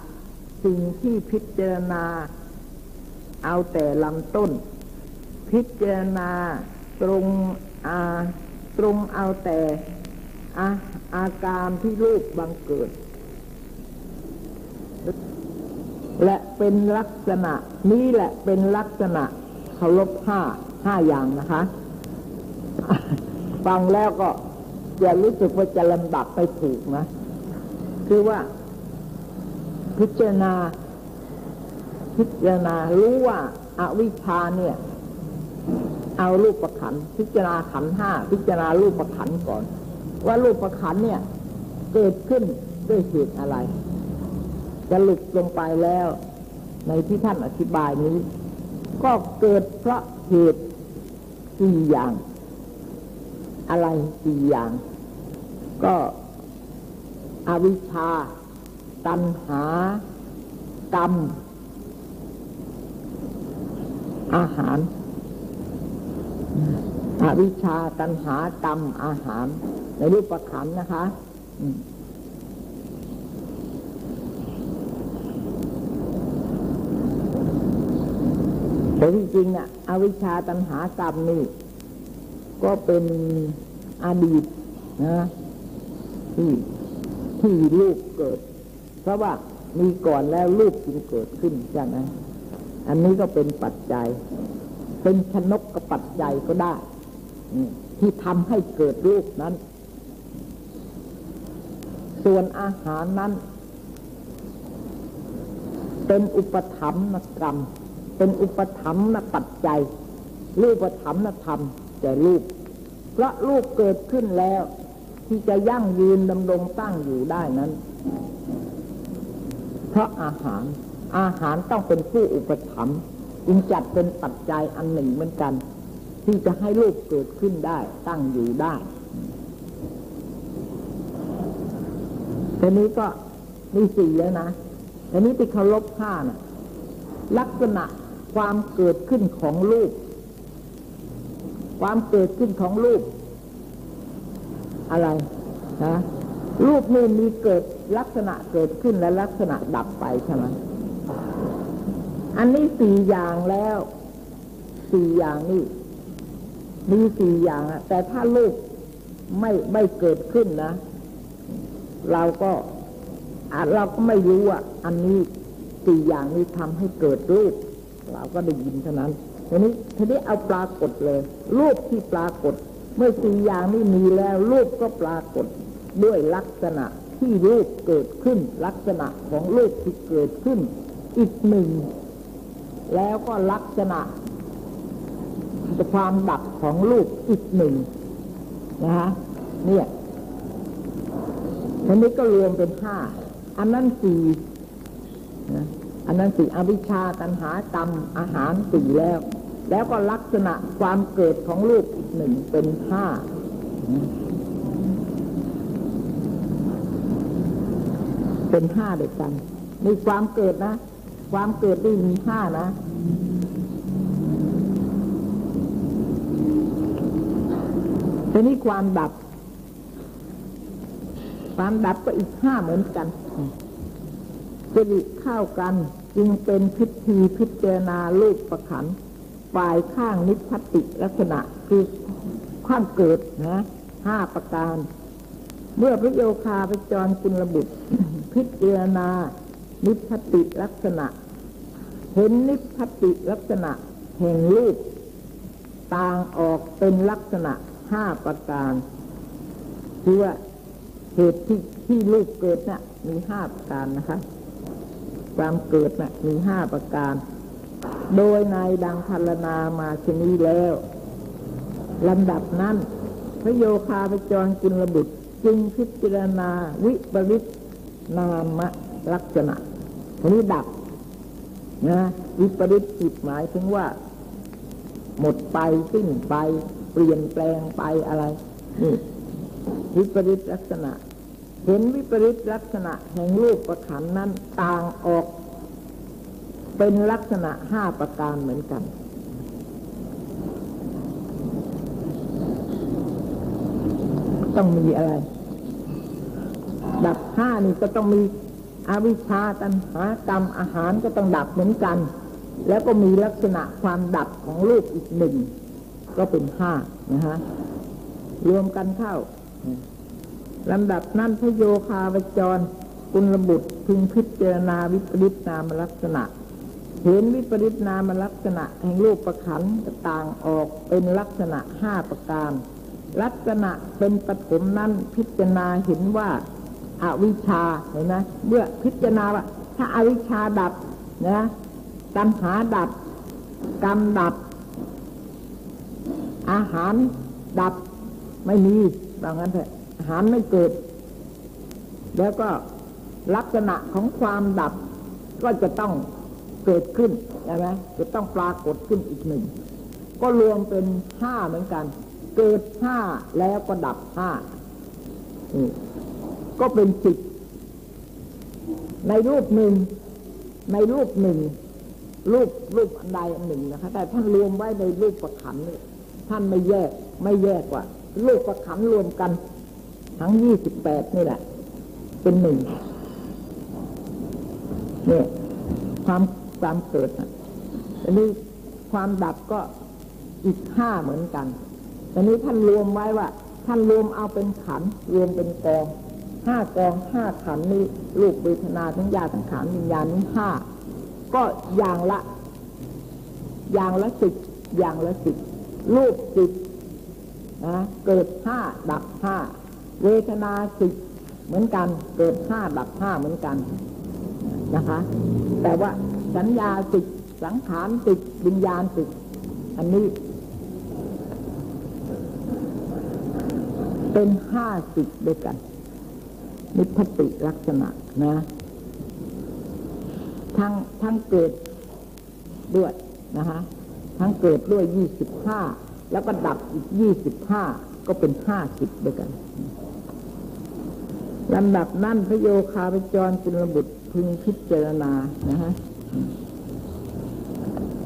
สิ่งที่พิจารณา เอาแต่ลำต้น พิจารณาตรงอาตรงเอาแต่อาอาการที่รูปบังเกิด และเป็นลักษณะนี้แหละเป็นลักษณะเคารพห้าห้าอย่างนะคะ ฟังแล้วก็ อย่ารู้สึกว่าจะลำดับไปถูกนะคือว่า พิจารณา พิจารณารู้ว่าอาวิชชาเนี่ย เอารูปประขัน พิจารณาขันห้าพิจารณารูปประขันก่อน ว่ารูปประขันเนี่ย เกิดขึ้นด้วยเหตุอะไรจะหลุดลงไปแล้ว ในที่ท่านอธิบายนี้ ก็เกิดเพราะเหตุสี่อย่าง อะไรสี่อย่าง ก็อวิชชา ตัณหา กรรม อาหาร อวิชชา ตัณหา กรรม อาหาร ในรูปประขันนะคะแต่ที่จริงอะอวิชชาตัณหากรรมนี่ ก็เป็นอดีตนะที่ที่ลูกเกิด เพราะว่ามีก่อนแล้วลูกจึงเกิดขึ้นใช่ไหมอันนี้ก็เป็นปัจจัย เป็นชนกกับปัจจัยก็ได้ที่ทำให้เกิดลูกนั้น ส่วนอาหารนั้น เป็นอุปธรรมนกรรม เป็นอุปธรรมนปัจจัยรูปธรรมนธรรม แต่รูปเพราะรูปเกิดขึ้นแล้ว ที่จะยั่งยืนดำรงตั้งอยู่ได้นั้น เพราะอาหารอาหารต้องเป็นผู้อุปถัมภ์จึงจัดเป็นปัจจัยอันหนึ่งเหมือนกัน ที่จะให้รูปเกิดขึ้นได้ตั้งอยู่ได้ทีนี้ก็มีสี่แล้วนะทีนี้ที่เขาลบห้านะ่ะ ลักษณะความเกิดขึ้นของรูป ความเกิดขึ้นของรูป อะไรนะรูปนี่มีเกิดลักษณะเกิดขึ้นและลักษณะดับไปใช่ไหมอันนี้สี่อย่างแล้ว สี่อย่างนี่มีสี่อย่างแต่ถ้ารูปไม่ไม่เกิดขึ้นนะ เราก็เราก็ไม่รู้ว่าอันนี้สี่อย่างนี้ทำให้เกิดรูป เราก็ได้ยินเท่านั้น ทีนี้ทีนี้เอาปรากฏเลย รูปที่ปรากฏ เมื่อสี่อย่างนี้มีแล้วรูปก็ปรากฏด้วยลักษณะที่รูปเกิดขึ้น ลักษณะของรูปที่เกิดขึ้น อีกหนึ่ง แล้วก็ลักษณะความดับของรูปอีกหนึ่งนะฮะเนี่ยอันนี้ก็รวมเป็นห้าอันนั้นสี่นะอันนั้นสี่อวิชชาตัณหากรรมอาหารสี่แล้ว แล้วก็ลักษณะความเกิดของรูปอีกหนึ่งเป็นห้าเป็นห้าเด็กกันมีความเกิดนะ ความเกิดนี่มีห้านะ ทีนี้ความดับ ความดับก็อีกห้าเหมือนกันสิริเข้ากันจึงเป็นพิธีพิจารณาลูกประขัน ฝ่ายข้างนิพพติลักษณะคือความเกิดนะห้าประการ เมื่อพระโยคาไปจรกุลบุตร พิจารณา นิพพติลักษณะ เห็นนิพพติลักษณะ แห่งรูปต่างออกเป็นลักษณะห้าประการคือว่าเหตุที่ที่รูปเกิดนะ่ะมีห้าประการนะคะ ความเกิดนะ่ะมีห้าประการ โดยในดังพัลนามาชนีแล้วลำดับนั้น พระโยคาพจรกุลบุตรจึงพิจารณาวิปริตนามลักษณะนี้ดับนะวิปริตจิตหมายถึงว่า หมดไปสิ้นไปเปลี่ยนแปลงไปอะไรนี่วิปริตลักษณะ เห็นวิปริตลักษณะแห่งรูปประขันนั้นต่างออก เป็นลักษณะห้าประการเหมือนกัน ต้องมีอะไร ดับห้านี่ก็ต้องมีอวิชชาตัณหากรรมอาหารก็ต้องดับเหมือนกัน แล้วก็มีลักษณะความดับของรูปอีกหนึ่ง ก็เป็นห้านะฮะรวมกันเข้าลำดับนั้นพระโยคาวจรกุลบุตรพึงพิจารณาวิปริตนามลักษณะ เห็นวิปริตนามลักษณะแห่งรูปประขันต่างออกเป็นลักษณะห้าประการ ลักษณะเป็นปฐมนั้นพิจารณาเห็นว่าอาวิชชาเห็นไหมเมื่อพิจารณาว่า ถ้าอาวิชชาดับนะตัณหาดับ กรรมดับ อาหารดับไม่มีบางนั้นเถอะอาหารไม่เกิด แล้วก็ลักษณะของความดับก็จะต้อง เกิดขึ้นใช่ไหมจะต้องปรากฏขึ้นอีกหนึ่ง ก็รวมเป็นห้าเหมือนกัน เกิดห้าแล้วก็ดับห้าก็เป็นสิบในรูปหนึ่ง ในรูปหนึ่ง รูปรูปอันใดอันหนึ่งนะคะ แต่ท่านรวมไว้ในรูปประขันท่านไม่แยกไม่แยกว่ารูปประขันรวมกัน ทั้งยี่สิบแปดนี่แหละ เป็นหนึ่งเนี่ยความ ความเกิดนะอันนี้ความดับก็อีกห้าเหมือนกันอันนี้ท่านรวมไว้ว่า ท่านรวมเอาเป็นขันรวมเป็นกองห้ากองห้าขันนี้ลูกเวทนาทั้งยาทั้งขันวิญญาณนี้ห้าก็อย่างละ อย่างละสิบอย่างละสิบรูปสิบนะเกิดห้าดับห้าเวทนาสิบเหมือนกัน เกิดห้าดับห้าเหมือนกันนะคะ แต่ว่า สัญญาสิบสังขารสิบวิญญาณสิบอันนี้เป็นห้าสิบด้วยกัน นิพติลักษณะนะทั้งทั้งเกิดด้วยนะคะทั้งเกิดด้วยยี่สิบห้าแล้วก็ดับอีกยี่สิบห้าก็เป็นห้าสิบด้วยกันลำดับนั่นพระโยคาพจรจุลบุตรพึงพิจารณานะฮะ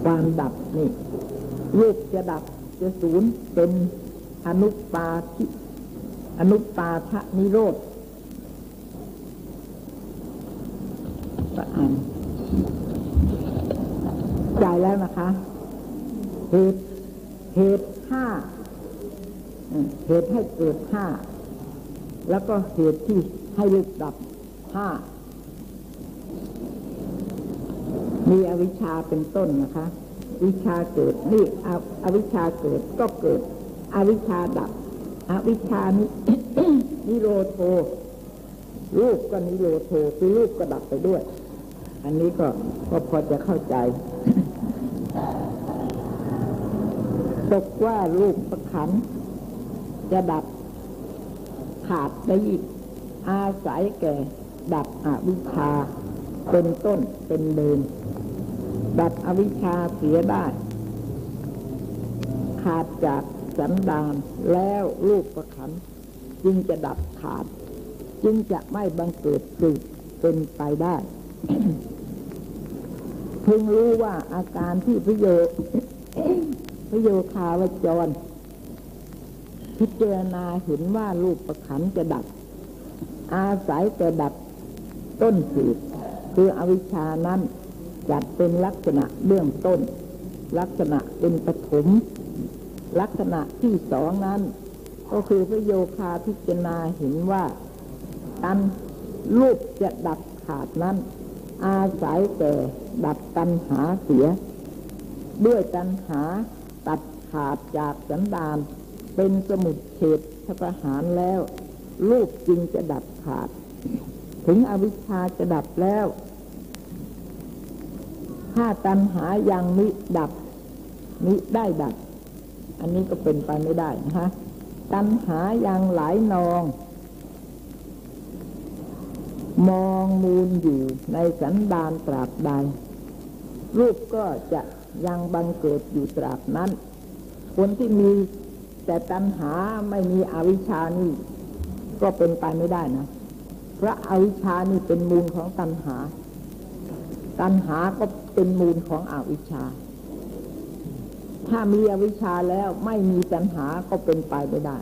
ความดับนี่รูปจะดับจะศูนย์เป็นอนุปาทิอนุปาทะนิโรธก็อ่านใจแล้วนะคะ เหตุเหตุห้าเหตุให้เกิดห้า แล้วก็เหตุที่ให้ลุกดับห้า มีอวิชชาเป็นต้นนะคะ วิชาเกิดนี่อวิชชาเกิดก็เกิด อวิชชาดับ อวิชชานินิโรโทรูปก็นิโรโทคือรูปก็ดับไปด้วย อันนี้ก็ก็พอจะเข้าใจตกว่ารูปประขันจะดับขาดได้อีกอาศัยแก่ดับอวิชชาเป็นต้นเป็นเดิน ดับอวิชชาเสียได้ ขาดจากสันดานแล้วรูปประขันจึงจะดับขาด จึงจะไม่บังเกิดสืบเป็นไปได้เพิ่งรู้ว่าอาการที่พระโยพระโยคาวจร พิจารณาเห็นว่ารูปประขันจะดับ อาศัยแต่ดับต้นสืบคืออวิชานั้น จัดเป็นลักษณะเบื้องต้น ลักษณะเป็นปฐมลักษณะที่สองนั้น ก็คือพระโยคาพิจารณาเห็นว่าตันรูปจะดับขาดนั้น อาศัยแต่ดับตันหาเสีย ด้วยตันหาตัดขาดจากสันดานเป็นสมุดเฉดทประหารแล้ว รูปจริงจะดับขาด ถึงอวิชชาจะดับแล้ว ถ้าตัณหายังมิดับมิได้ดับ อันนี้ก็เป็นไปไม่ได้นะคะตัณหายังหลายนอง มองมูลอยู่ในสันดานตราบใด รูปก็จะยังบังเกิดอยู่ตราบนั้น คนที่มีแต่ตัณหาไม่มีอวิชานี่ก็เป็นไปไม่ได้นะเพราะอวิชานี่เป็นมูลของตัณหา ตัณหาก็เป็นมูลของอวิชชา ถ้ามีอวิชชาแล้วไม่มีตัณหาก็เป็นไปไม่ได้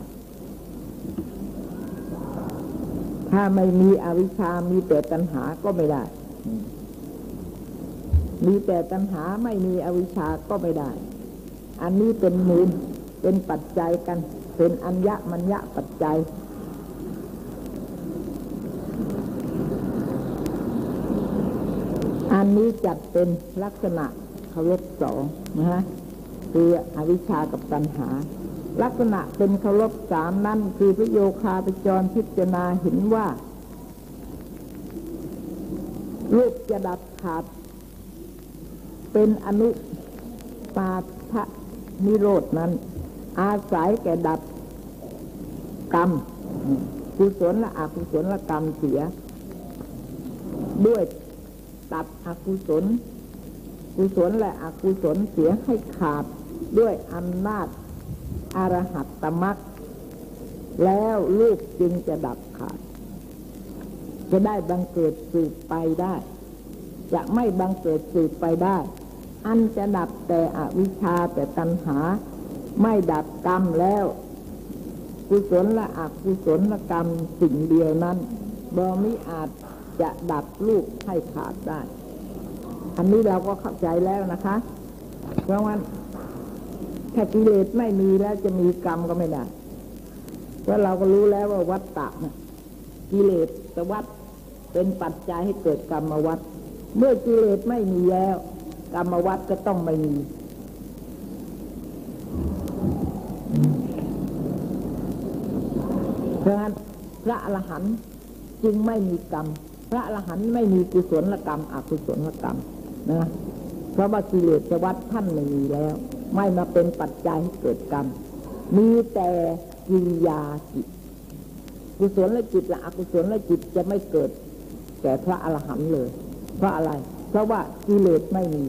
ถ้าไม่มีอวิชชามีแต่ตัณหาก็ไม่ได้ มีแต่ตัณหาไม่มีอวิชชาก็ไม่ได้ อันนี้เป็นมูลเป็นปัจจัยกัน เป็นอัญญมัญญะปัจจัย อันนี้จัดเป็นลักษณะเคารพสองนะฮะคืออวิชชากับตัณหา ลักษณะเป็นเคารพสามนั่นคือพระโยคาปจรพิจารณาเห็นว่ารูปจะดับขาดเเป็นอนุปาทะนิโรดนั้น อาศัยแก่ดับกรรมกุศลและอกุศลกรรมเสีย ด้วย ตัดอกุศล กุศลและอกุศลเสียให้ขาดด้วยอำนาจอรหัตตมักแล้วลูกจึงจะดับขาด จะได้บังเกิดสืบไปได้ จะไม่บังเกิดสืบไปได้ อันจะดับแต่อวิชชาแต่ตัณหา ไม่ดับกรรมแล้ว กุศลและอกุศลกรรมสิ่งเดียวนั้นบอมิอาจ จะดับลูกให้ขาดได้ อันนี้เราก็เข้าใจแล้วนะคะ เพราะว่าถ้ากิเลสไม่มีแล้วจะมีกรรมก็ไม่ได้เพราะเราก็รู้แล้วว่าวัฏฏะกิเลสวัฏเป็นปัจจัยให้เกิดกรรมวัฏเมื่อกิเลสไม่มีแล้ว กรรมวัฏก็ต้องไม่มีเพราะฉะนั้นพระอรหันต์จึงไม่มีกรรม พระอรหันต์ไม่มีกุศลกรรมอกุศลกรรมนะเพราะว่ากิเลสวัฏท่านไม่มีแล้ว ไม่มาเป็นปัจจัยให้เกิดกรรม มีแต่กิริยาจิต กุศลและจิตและอกุศลและจิตจะไม่เกิดแก่พระอรหันต์เลย เพราะอะไร เพราะว่ากิเลสไม่มี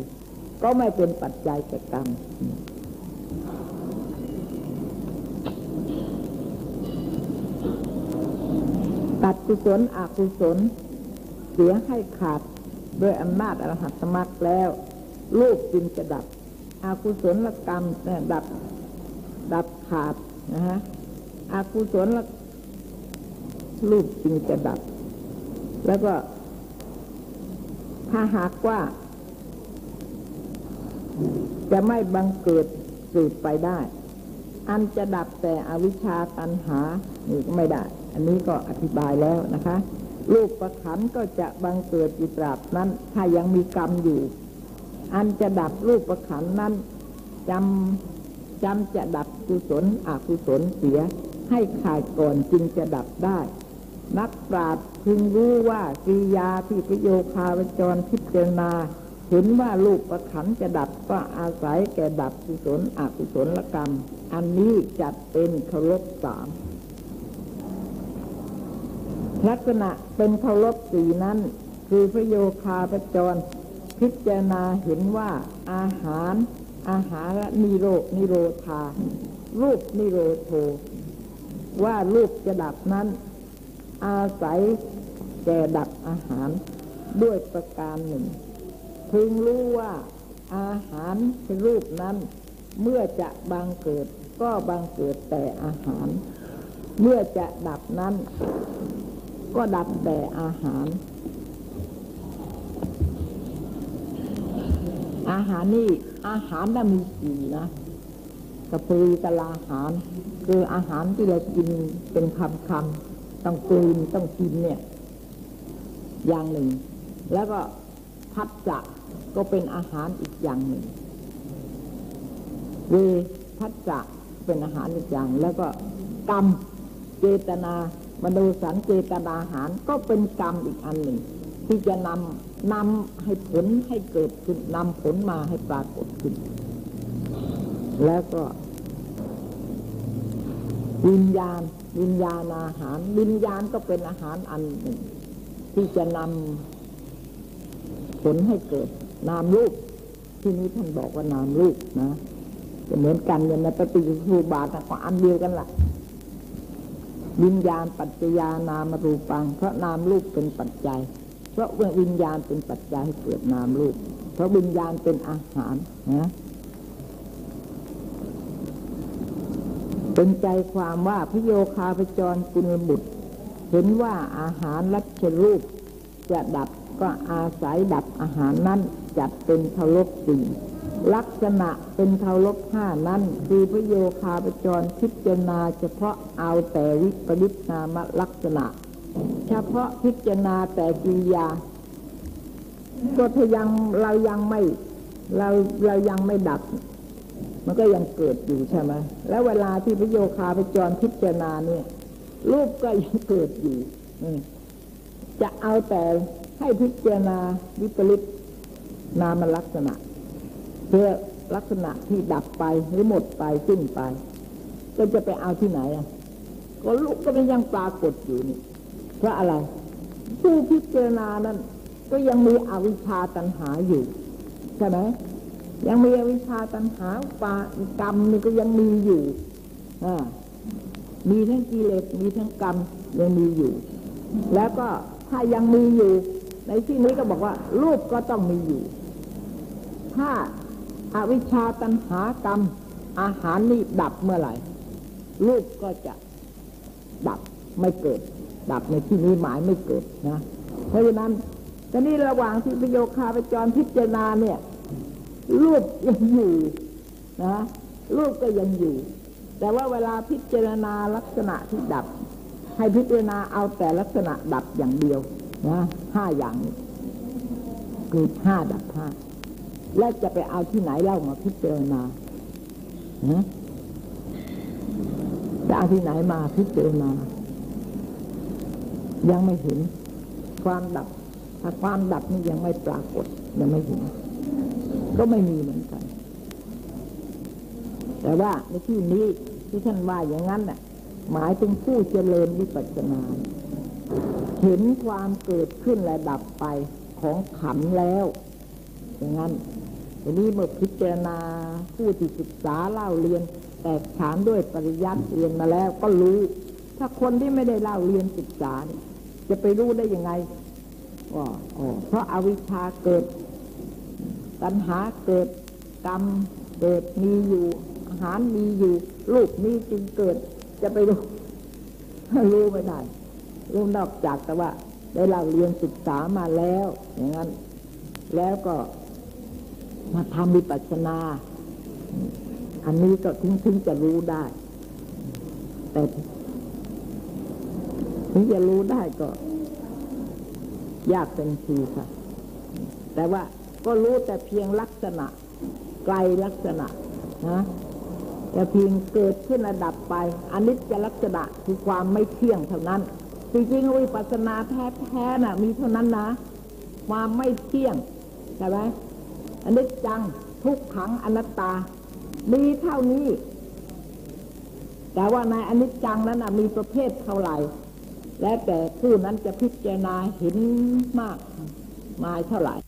ก็ไม่เป็นปัจจัยแก่กรรมตัดกุศลอกุศล สียให้ขาดด้วยอำนาจอรหัตสมักแล้วลูกจึงจะดับ อากุศลกรรมดับ ดับขาดนะฮะอากุศลลูกจึงจะดับ แล้วก็ถ้าหากว่า จะไม่บังเกิดสืบไปได้ อันจะดับแต่อวิชชาตันหานี่ก็ไม่ได้ อันนี้ก็อธิบายแล้วนะคะ ลูกประขันก็จะบังเกิดอยู่ตราบนั้น ถ้ายังมีกรรมอยู่ อันจะดับลูกประขันนั้นจำจำจะดับกุศลอกุศลเสีย ให้ขาดก่อนจึงจะดับได้ นักปราชญ์พึงรู้ว่ากิยาที่ประโยคาวจรพิจารณาเห็นว่าลูกประขันจะดับก็อาศัยแก่ดับกุศลอกุศลกรรม อันนี้จัดเป็นเคารพสาม ลักษณะเป็นเคารพสีนั้น คือพระโยคาประจร พิจารณาเห็นว่าอาหาร อาหารนิโรนิโรธา รูปนิโรโท ว่ารูปจะดับนั้น อาศัยแก่ดับอาหารด้วยประการหนึ่ง พึงรู้ว่าอาหารรูปนั้น เมื่อจะบังเกิดก็บังเกิดแต่อาหาร เมื่อจะดับนั้น ก็ดับแต่อาหาร อาหารนี่อาหารน่ะมีสี่นะกระพือกะลาหาร คืออาหารที่เรากินเป็นคำคำต้องกลืนต้องกินเนี่ย อย่างหนึ่ง แล้วก็พัดจะก็เป็นอาหารอีกอย่างหนึ่งเวพัดจะเป็นอาหารอีกอย่าง แล้วก็กรรมเจตนา มโนสันเจตนาหารก็เป็นกรรมอีกอันหนึ่ง ที่จะนำนำให้ผลให้เกิดขึ้นนำผลมาให้ปรากฏขึ้น แล้วก็ วิญญาณ วิญญาณอาหาร วิญญาณก็เป็นอาหารอันหนึ่ง ที่จะนำผลให้เกิด นามรูปที่นี้ท่านบอกว่านามรูปนะจะเหมือนกันเนี่ยนะปฏิจุบาทก็อันเดียวกันละ่ะ วิญญาณปัจจยานามรูปัง เพราะนามรูปเป็นปัจจัย เพราะวิญญาณเป็นปัจจัยให้เกิดนามรูป เพราะวิญญาณเป็นอาหารนะเป็นใจความว่าพระโยคาพจรกุลบุตร เห็นว่าอาหารรัชรูปจะดับก็อาศัยดับอาหารนั้นจัดเป็นเคารพสี่ ลักษณะเป็นเคารพห้านั้น คือพระโยคาพจรพิจารณาเฉพาะเอาแต่วิปริตนามลักษณะ เฉพาะพิจารณาแต่กิริยาก็ถ้ายังเรายังไม่เราเรายังไม่ดับ มันก็ยังเกิดอยู่ใช่ไหมแล้วเวลาที่พระโยคาพจรพิจารณาเนี่ยรูปก็ยังเกิดอยู่จะเอาแต่ให้พิจารณาวิปริตนามลักษณะ เพื่อลักษณะที่ดับไปหรือหมดไปสิ้นไป ก็จะไปเอาที่ไหนอะ ก็ลูกก็มันยังปรากฏอยู่นี่เพราะอะไรผู้พิจารณานั้น ก็ยังมีอวิชชาตัณหาอยู่ใช่ไหมยังมีอวิชชาตัณหาปากรรมนี่ก็ยังมีอยู่อ่ามีทั้งกิเลสมีทั้งกรรมยังมีอยู่ แล้วก็ถ้ายังมีอยู่ ในที่นี้ก็บอกว่า รูปก็ต้องมีอยู่ ถ้า อวิชชาตัณหากรรม อาหารนี่ดับเมื่อไหร่รูปก็จะดับไม่เกิด ดับในที่นี้หมายไม่เกิดนะเพราะฉะนั้นตอนนี้ระหว่างที่ประโยคาไปจรพิจารณาเนี่ย รูปยังอยู่นะรูปก็ยังอยู่ แต่ว่าเวลาพิจารณาลักษณะที่ดับ ให้พิจารณาเอาแต่ลักษณะดับอย่างเดียวนะห้าอย่างนี้คือห้าดับห้า แล้วจะไปเอาที่ไหนเล่ามาพิจารณานะจะเอาที่ไหนมาพิจารณา ยังไม่เห็นความดับ ถ้าความดับนี่ยังไม่ปรากฏ ยังไม่เห็น ก็ไม่มีเหมือนกัน แต่ว่าในที่นี้ที่ท่านว่าอย่างนั้นน่ะ หมายถึงผู้เจริญวิปัสสนา เห็นความเกิดขึ้นและดับไปของขันแล้ว อย่างนั้น ทีนี้เมื่อพิจารณาผู้ที่ศึกษาเล่าเรียน แตกฉานด้วยปริยัติเรียนมาแล้วก็รู้ ถ้าคนที่ไม่ได้เล่าเรียนศึกษาเนี่ยจะไปรู้ได้ยังไงอ๋อเพราะอาวิชชาเกิดตัณหาเกิดกรรมเกิดมีอยู่อาหารมีอยู่รูปนี้จึงเกิด จะไปรู้รู้ไม่ได้รู้นอกจากแต่ว่า ได้เราเรียนศึกษามาแล้ว อย่างนั้น แล้วก็ มาทำวิปัสสนา อันนี้ก็ถึงถึงจะรู้ได้ แต่ถึงจะรู้ได้ก็ ยากเป็นทีค่ะ แต่ว่าก็รู้แต่เพียงลักษณะ ไกลลักษณะนะแต่เพียงเกิดขึ้นระดับไปอันิจจลักษณะคือความไม่เที่ยงเท่านั้นจริงๆวิปัสสนาแท้ๆน่ะ มีเท่านั้นนะความไม่เที่ยงใช่ไหม อนิจจังทุกขังอนัตตา มีเท่านี้ แต่ว่าในอนิจจังนั้นนะมีประเภทเท่าไหร่ และแต่ผู้นั้นจะพิจารณาเห็นมากมายเท่าไหร่